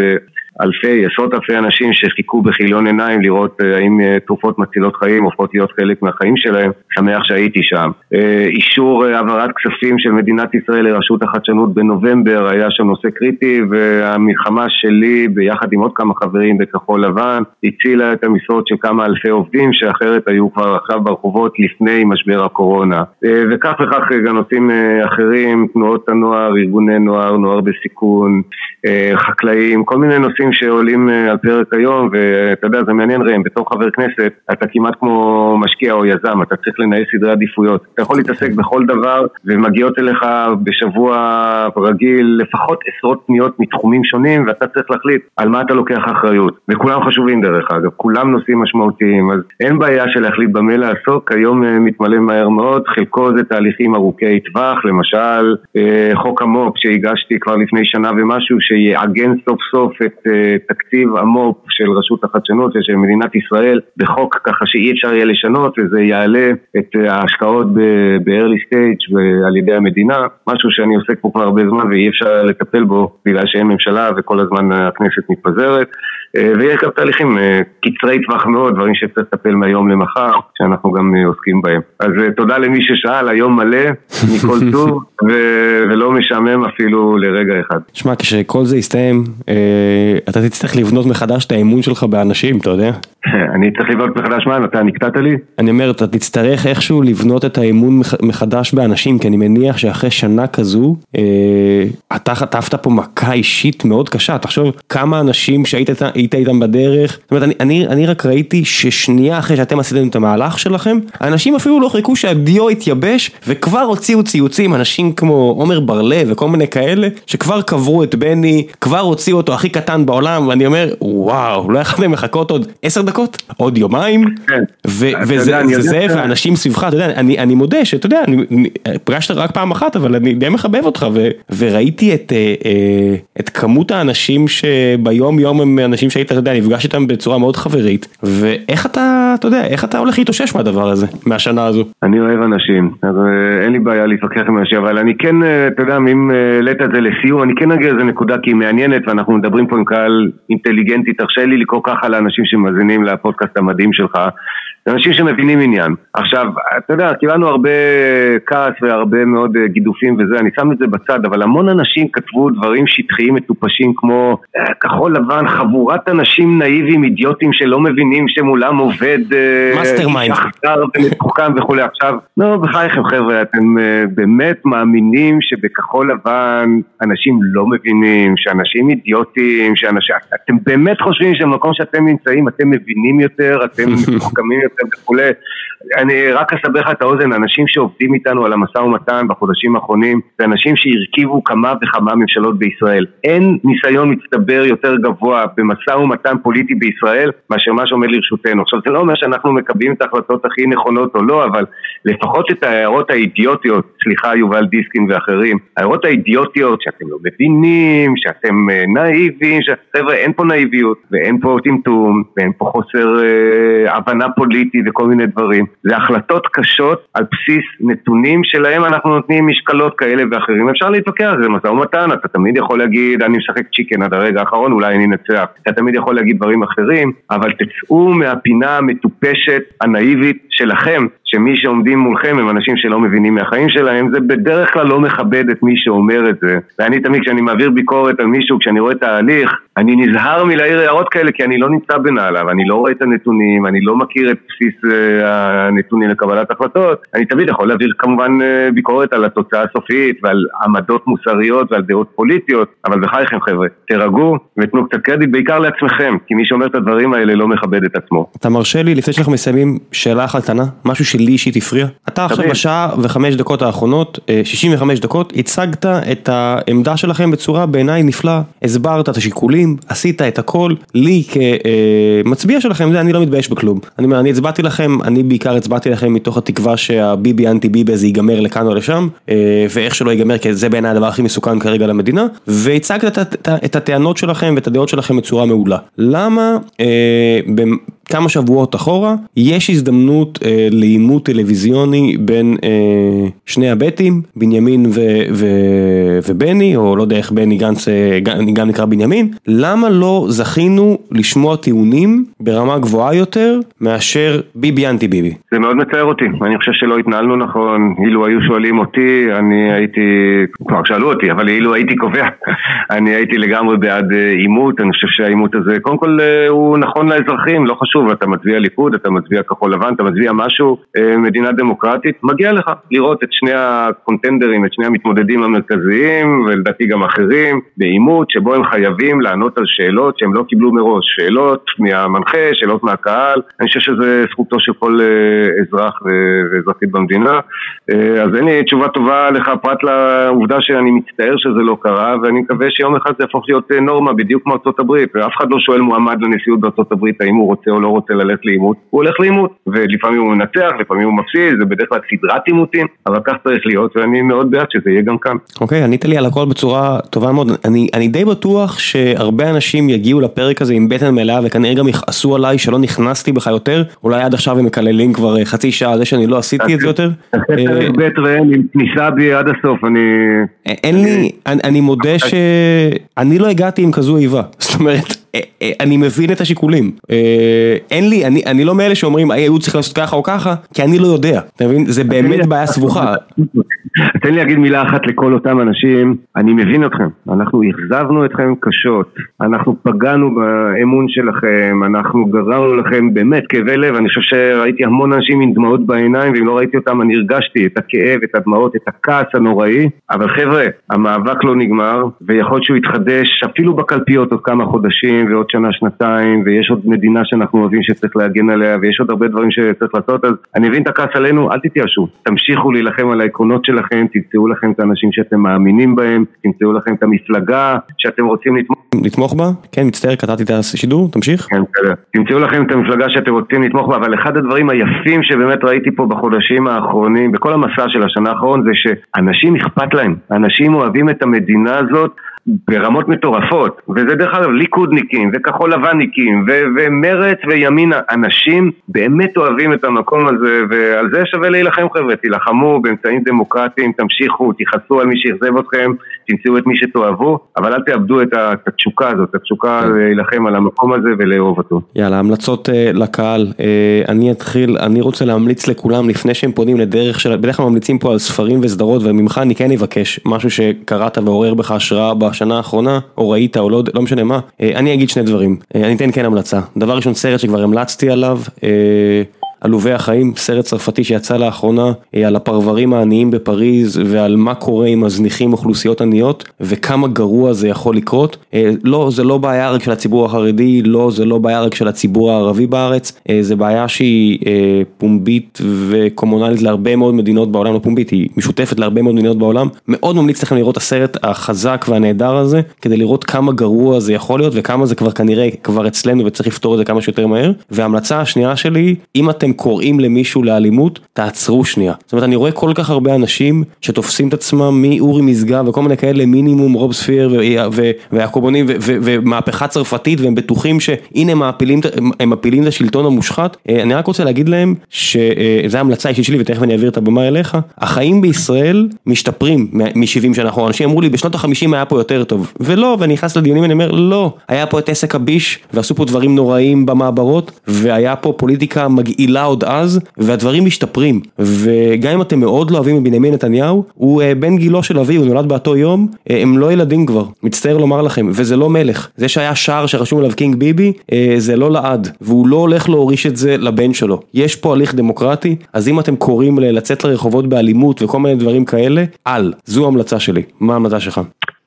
אלפי, עשרות אלפי אנשים שחיכו בכיליון עיניים לראות האם תרופות מצילות חיים הופכות להיות חלק מהחיים שלהם, שמח שהייתי שם. אישור העברת כספים של מדינת ישראל לרשות החדשנות בנובמבר היה שם נושא קריטי והמלחמה שלי ביחד עם עוד כמה חברים בכחול לבן הצילה את המשרות של כמה אלפי עובדים שאחרת היו כבר עכשיו ברחובות לפני משבר הקורונה. וכך וכך גם נושאים אחרים, תנועות הנוער, ארגוני נוער, נוער בסיכון, חקלאים, כל מיני נושאים שעולים על פרק היום ואתה יודע זה מעניין ראם, בתור חבר כנסת אתה כמעט כמו משקיע או יזם, אתה צריך לנהל סדרי עדיפויות. אתה יכול להתעסק בכל דבר ומגיעות אליך בשבוע רגיל לפחות עשרות פניות מתחומים שונים ואתה צריך להחליט על מה אתה לוקח אחריות. וכולם חשובים דרך אגב, כולם נושאים משמעותיים, אז אין בעיה של להחליט במה לעסוק, היום מתמלא מהר מאוד, חלקו זה תהליכים ארוכי טווח, למשל חוק המו"פ שהגשתי כבר לפני שנה ומשהו שיעגן סוף סוף את תקציב המו"פ של רשות החדשנות ושל מדינת ישראל בחוק ככה שאי אפשר יהיה לשנות וזה יעלה את ההשקעות ב-early stage על ידי המדינה, משהו שאני עוסק פה כבר הרבה זמן ואי אפשר לטפל בו בגלל שאין ממשלה וכל הזמן הכנסת מתפזרת ויש גם תהליכים קצרי טווח מאוד, דברים שצריך לטפל מהיום למחר, שאנחנו גם עוסקים בהם. אז תודה למי ששאל, היום מלא, [laughs] מכל טוב, ולא משעמם אפילו לרגע אחד. שמע, כשכל זה יסתיים, אתה תצטרך לבנות מחדש את האמון שלך באנשים, אתה יודע? [laughs] אני צריך לבנות מחדש מה? אתה נקטעת לי? אני אומר, אתה תצטרך איכשהו לבנות את האמון מחדש באנשים, כי אני מניח שאחרי שנה כזו, אתה חטפת פה מכה אישית מאוד קשה, תחשוב כמה אנשים שהיית איתם בדרך, זאת אומרת, אני, אני רק ראיתי ששנייה אחרי שאתם עשיתם את המהלך שלכם, אנשים אפילו לא חיכו שהדיו יתייבש, וכבר הוציאו ציוצים, אנשים כמו עומר בר-לב וכל מיני כאלה, שכבר קברו את בני, כבר הוציאו אותו הכי קטן בעולם, ואני אומר, וואו, לא יכולתם לחכות עוד עשר דקות? עוד יומיים? כן. וזה, והאנשים סביבך, אתה יודע, אני, אני מודה שאתה יודע, אני, פגשת רק פעם אחת, אבל אני די מחבב אותך, ו, וראיתי את, את כמות האנשים שביום יום הם אנשים שהיית, אתה יודע, נפגש איתם בצורה מאוד חברית, ואיך אתה, אתה יודע, איך אתה הולך להתאושש מהדבר הזה, מהשנה הזו? אני אוהב אנשים, אז אין לי בעיה להתווכח עם אנשים, אבל אני כן, אתה יודע, אם העלית את זה לסיום, אני כן אגיע לזה נקודה כי היא מעניינת, ואנחנו מדברים פה עם קהל אינטליגנטי, תרשה לי לקרוא ככה לאנשים שמאזינים לפודקאסט המדהים שלך. זה אנשים שמבינים עניין. עכשיו, אתה יודע, קיבלנו הרבה כעס והרבה מאוד גידופים וזה, אני שם את זה בצד, אבל המון אנשים כתבו דברים שטחיים מטופשים כמו כחול לבן, חבורת אנשים נאיבים, אידיוטים שלא מבינים שמולם עובד mastermind ומתוחכם וכולי. עכשיו, לא, בחייכם חבר'ה, אתם באמת מאמינים שבכחול לבן אנשים לא מבינים, שאנשים אידיוטים, שאנשים... אתם באמת חושבים שבמקום שאתם נמצאים אתם מבינים יותר, אתם [laughs] מתוחכמים יותר וכולי, אני רק אסבר לך את האוזן, אנשים שעובדים איתנו על המשא ומתן בחודשים האחרונים, זה אנשים שהרכיבו כמה וכמה ממשלות בישראל. אין ניסיון מצטבר יותר גבוה במשא ומתן פוליטי בישראל מאשר מה שעומד לרשותנו. עכשיו זה לא אומר שאנחנו מקבלים את ההחלטות הכי נכונות או לא, אבל לפחות את ההערות האידיוטיות, סליחה יובל דיסקין ואחרים, ההערות האידיוטיות שאתם לא מבינים, שאתם נאיבים, ש... חבר'ה אין פה נאיביות ואין פה טמטום ואין פה חוסר אה, הבנה פוליטי וכל מיני דברים. זה החלטות קשות על בסיס נתונים שלהם אנחנו נותנים משקלות כאלה ואחרים. אפשר להתווכח, זה משא ומתן, אתה תמיד יכול להגיד אני משחק צ'יקן עד הרגע האחרון, אולי אני אנצח. אתה תמיד יכול להגיד דברים אחרים, אבל תצאו מהפינה המטופשת, הנאיבית שלכם, שמי שעומדים מולכם הם אנשים שלא מבינים מהחיים שלהם, זה בדרך כלל לא מכבד את מי שאומר את זה. ואני תמיד כשאני מעביר ביקורת על מישהו, כשאני רואה את ההליך, אני נזהר מלהעיר הערות כאלה כי אני לא נמצא בנעליו, אני לא רואה את הנתונים, אני לא מכיר את בסיס הנתונים לקבלת החלטות, אני תמיד יכול להעביר כמובן ביקורת על התוצאה הסופית ועל עמדות מוסריות ועל דעות פוליטיות, אבל בחייכם חבר'ה, תירגעו ותנו קצת קרדיט בעיקר לעצמכם, כי מי שאומר את הדברים האלה לא מכבד את עצמו. אתה מרשה לי לפני שאנחנו מסיימים שאלה אחת קטנה, משהו שלי אישית הפריע? אתה עכשיו בשעה וחמש דקות האחרונות, 65 דקות, הצגת את העמדה שלכם בצורה בעיניי נפלאה, הסברת את השיקולים, עשית את הכל, לי כמצביע שלכם, זה אני לא מתבייש בכלום. אני אומר, אני הצבעתי לכם, אני בעיקר הצבעתי לכם מתוך התקווה שהביבי אנטי ביבי הזה ייגמר לכאן או לשם, ואיך שלא ייגמר, כי זה בעיניי הדבר הכי מסוכן כרגע למדינה, והצגת את הטענות שלכם ואת הדעות שלכם בצורה מעולה. למה כמה שבועות אחורה, יש הזדמנות אה, לעימות טלוויזיוני בין אה, שני הבטים, בנימין ו, ו, ובני, או לא יודע איך בני גנץ אה, גם נקרא בנימין, למה לא זכינו לשמוע טיעונים ברמה גבוהה יותר מאשר ביבי אנטי ביבי? זה מאוד מצער אותי, אני חושב שלא התנהלנו נכון, אילו היו שואלים אותי, אני הייתי, כבר שאלו אותי, אבל אילו הייתי קובע, [laughs] אני הייתי לגמרי בעד אה, עימות, אני חושב שהעימות הזה, קודם כל אה, הוא נכון לאזרחים, לא חשוב, אתה מצביע ליכוד, אתה מצביע כחול לבן, אתה מצביע משהו, אה, מדינה דמוקרטית, מגיע לך לראות את שני הקונטנדרים, את שני המתמודדים המרכזיים, ולדעתי גם אחרים, בעימות שבו הם חייבים לענות על שאלות שהם לא קיבלו מראש, שאלות מהמנחה, שאלות מהקהל, אני חושב שזה זכותו של כל אזרח ואזרחית במדינה, אז אין לי תשובה טובה לך פרט לעובדה שאני מצטער שזה לא קרה, ואני מקווה שיום אחד זה יהפוך להיות נורמה בדיוק כמו ארצות הברית, ואף אחד לא שואל מועמד לנשיאות בארצות הברית האם הוא רוצה או לא רוצה ללכת לעימות, הוא הולך לעימות, ולפעמים הוא מנצח, לפעמים הוא מפסיד, זה בדרך כלל סדרת עימותים, אבל כך צריך להיות, ואני מאוד בעד שזה יהיה גם כאן. אוקיי, ענית לי על הכל בצורה טובה מאוד, אני, אני די בטוח שהרבה אנשים יגיעו לפרק הזה עם בטן מלאה, וכנראה גם יכעסו עליי שלא נכנסתי בך יותר, אולי עד עכשיו הם מקללים כבר אה, חצי שעה על זה שאני לא עשיתי את זה יותר. בית ראם עם כניסה בי עד הסוף, אני... אין לי, אני מודה שאני לא הגעתי עם כזו איבה, [laughs] זאת אומרת... אה, אה, אני מבין את השיקולים, אה, אין לי, אני אני לא מאלה שאומרים היו צריך לעשות ככה או ככה, כי אני לא יודע, אתה מבין? זה באמת בעיה סבוכה. [laughs] תן לי להגיד מילה אחת לכל אותם אנשים, אני מבין אתכם, אנחנו אכזבנו אתכם קשות, אנחנו פגענו באמון שלכם, אנחנו גררנו לכם באמת כאבי לב, אני חושב שראיתי המון אנשים עם דמעות בעיניים, ואם לא ראיתי אותם אני הרגשתי את הכאב, את הדמעות, את הכעס הנוראי, אבל חבר'ה, המאבק לא נגמר, ויכול להיות שהוא יתחדש אפילו בקלפיות עוד כמה חודשים. שנים ועוד שנה, שנתיים, ויש עוד מדינה שאנחנו אוהבים שצריך להגן עליה, ויש עוד הרבה דברים שצריך לעשות, אז אני מבין את הכעס עלינו, אל תתייאשו. תמשיכו להילחם על העקרונות שלכם, תמצאו לכם את האנשים שאתם מאמינים בהם, תמצאו לכם את המפלגה שאתם רוצים לתמוך. לתמוך בה? כן, מצטער, קטעתי את השידור, תמשיך. כן, בסדר. תמצאו לכם את המפלגה שאתם רוצים לתמוך בה, אבל אחד הדברים היפים שבאמת ראיתי פה בחודשים האחרונים, בכל המסע של השנה האחרון, זה שאנשים אכפת להם. אנשים אוהבים את המדינה הזאת. ברמות מטורפות, וזה דרך אגב ליכודניקים וכחול לבנניקים ו- ומרץ וימין, אנשים באמת אוהבים את המקום הזה ועל זה שווה להילחם חבר'ה, תילחמו באמצעים דמוקרטיים, תמשיכו, תכעסו על מי שאכזב אתכם, תמצאו את מי שתאהבו, אבל אל תאבדו את התשוקה הזאת, את התשוקה כן. להילחם על המקום הזה ולאהוב אותו. יאללה, המלצות uh, לקהל, uh, אני אתחיל, אני רוצה להמליץ לכולם לפני שהם פונים לדרך של, בדרך כלל ממליצים פה על ספרים וסדרות וממך אני כן אבקש משהו שקראת ועורר בך השראה בשנה האחרונה, או ראית או לא, לא משנה מה, אה, אני אגיד שני דברים, אה, אני אתן כן המלצה, דבר ראשון סרט שכבר המלצתי עליו, אה, עלובי החיים, סרט צרפתי שיצא לאחרונה אה, על הפרברים העניים בפריז ועל מה קורה עם מזניחים אוכלוסיות עניות וכמה גרוע זה יכול לקרות. אה, לא, זה לא בעיה רק של הציבור החרדי, לא, זה לא בעיה רק של הציבור הערבי בארץ, אה, זה בעיה שהיא פומבית וקומונלית להרבה מאוד מדינות בעולם, לא פומבית, היא משותפת להרבה מאוד מדינות בעולם. מאוד ממליץ לכם לראות את הסרט החזק והנהדר הזה, כדי לראות כמה גרוע זה יכול להיות וכמה זה כבר כנראה כבר אצלנו וצריך לפתור את זה כמה שיותר מהר. וההמלצה השנייה שלי, אם אתם אתם קוראים למישהו לאלימות, תעצרו שנייה. זאת אומרת, אני רואה כל כך הרבה אנשים שתופסים את עצמם מאורי משגב וכל מיני כאלה מינימום רובספיר והקומונים ומהפכה צרפתית והם בטוחים שהנה הם מפילים את השלטון המושחת. אה, אני רק רוצה להגיד להם שזו אה, המלצה אישית שלי ותכף אני אעביר את הבמה אליך, החיים בישראל משתפרים מ-70 שנה אחורה. אנשים אמרו לי בשנות ה-50 היה פה יותר טוב, ולא, ואני נכנס לדיונים ואני אומר לא, היה פה את עסק הביש ועשו פה דברים נוראים במעברות והיה פה פוליטיקה מגעילה. עלה עוד אז, והדברים משתפרים. וגם אם אתם מאוד לא אוהבים את בנימין נתניהו, הוא אה, בן גילו של אבי, הוא נולד באותו יום, אה, הם לא ילדים כבר, מצטער לומר לכם, וזה לא מלך. זה שהיה שער שרשום עליו קינג ביבי, אה, זה לא לעד, והוא לא הולך להוריש את זה לבן שלו. יש פה הליך דמוקרטי, אז אם אתם קוראים לצאת לרחובות באלימות וכל מיני דברים כאלה, אל. זו המלצה שלי. מה ההמלצה שלך?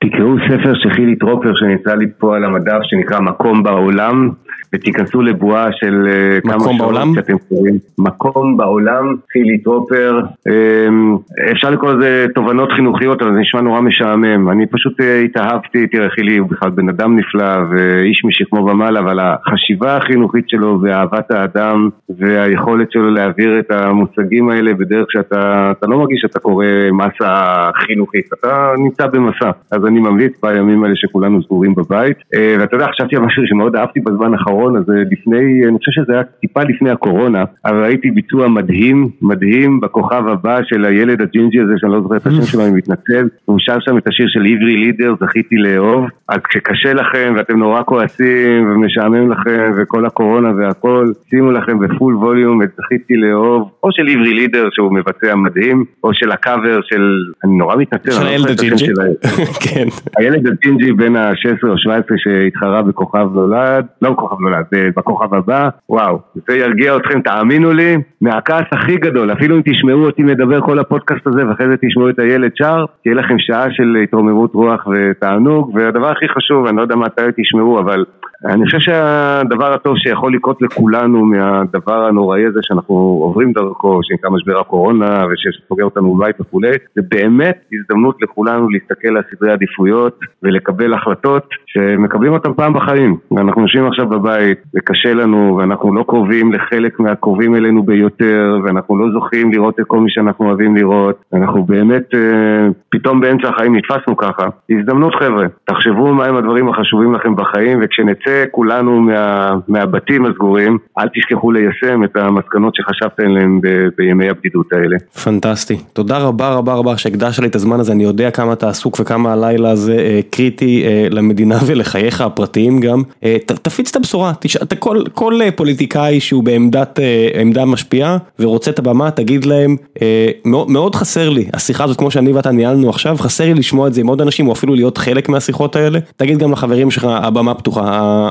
תקראו ספר של חילי טרופר שנמצא לי פה על המדף שנקרא מקום בעולם ותיכנסו לבועה של אה, כמה שעות שאתם קוראים. מקום בעולם, חילי טרופר, אמ, אפשר לקרוא לזה תובנות חינוכיות, אבל זה נשמע נורא משעמם. אני פשוט אה, התאהבתי, תראה חילי הוא בכלל בן אדם נפלא ואיש משכמו ומעלה, אבל החשיבה החינוכית שלו ואהבת האדם והיכולת שלו להעביר את המושגים האלה בדרך שאתה לא מרגיש שאתה קורא מסע חינוכי, אתה נמצא במסע. אז אני ממליץ בימים האלה שכולנו סגורים בבית. אה, ואתה יודע, חשבתי על משהו שמאוד אהבתי בזמן האחרון. האחרון, אז לפני, אני חושב שזה היה טיפה לפני הקורונה, אבל ראיתי ביצוע מדהים, מדהים בכוכב הבא של הילד הג'ינג'י הזה, שאני לא זוכר את השם שלו, אני מתנצל, הוא שר שם את השיר של עברי לידר, זכיתי לאהוב, אז כשקשה לכם ואתם נורא כועסים ומשעמם לכם וכל הקורונה והכל, שימו לכם ב full volume את זכיתי לאהוב, או של עברי לידר שהוא מבצע מדהים, או של הקאבר של, אני נורא מתנצל, של הילד הג'ינג'י, [laughs] כן. הילד הג'ינג'י בן ה-16 או 17 שהתחרה בכוכב נולד, לא בכוכב נולד, בכוכב הבא, וואו, זה ירגיע אתכם, תאמינו לי, מהכעס הכי גדול, אפילו אם תשמעו אותי מדבר כל הפודקאסט הזה ואחרי זה תשמעו את הילד שר, תהיה לכם שעה של התרוממות רוח ותענוג, והדבר הכי חשוב, אני לא יודע מתי תשמעו, אבל אני חושב שהדבר הטוב שיכול לקרות לכולנו מהדבר הנוראי הזה שאנחנו עוברים דרכו, שנקרא משבר הקורונה ושסוגר אותנו בבית וכולי, זה באמת הזדמנות לכולנו להסתכל על סדרי עדיפויות ולקבל החלטות שמקבלים אותן פעם בחיים. ואנחנו יושבים עכשיו בבית, זה קשה לנו ואנחנו לא קרובים לחלק מהקרובים אלינו ביותר ואנחנו לא זוכים לראות את כל מי שאנחנו אוהבים לראות. אנחנו באמת, אה, פתאום באמצע החיים נתפסנו ככה. הזדמנות חבר'ה, תחשבו מהם הדברים החשובים לכם בחיים וכשנצא כולנו מה, מהבתים הסגורים, אל תשכחו ליישם את המסקנות שחשבתם עליהן ב, בימי הבדידות האלה. פנטסטי. תודה רבה רבה רבה שהקדשת לי את הזמן הזה, אני יודע כמה אתה עסוק וכמה הלילה הזה אה, קריטי אה, למדינה [laughs] ולחייך הפרטיים גם. אה, ת, תפיץ את הבשורה, תש... ת, כל, כל אה, פוליטיקאי שהוא בעמדת אה, עמדה משפיעה ורוצה את הבמה, תגיד להם, אה, מאוד, מאוד חסר לי, השיחה הזאת כמו שאני ואתה ניהלנו עכשיו, חסר לי לשמוע את זה עם עוד אנשים או אפילו להיות חלק מהשיחות האלה. תגיד גם לחברים שלך, הבמה פתוחה.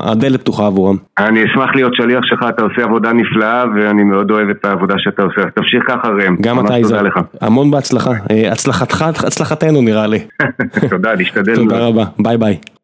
הדלת פתוחה עבורם. אני אשמח להיות שליח שלך, אתה עושה עבודה נפלאה ואני מאוד אוהב את העבודה שאתה עושה, תמשיך ככה ראם. גם אתה יזהר. המון בהצלחה, אה, הצלחתך, הצלחתנו נראה לי. [laughs] תודה, נשתדל. תודה רבה, ביי ביי.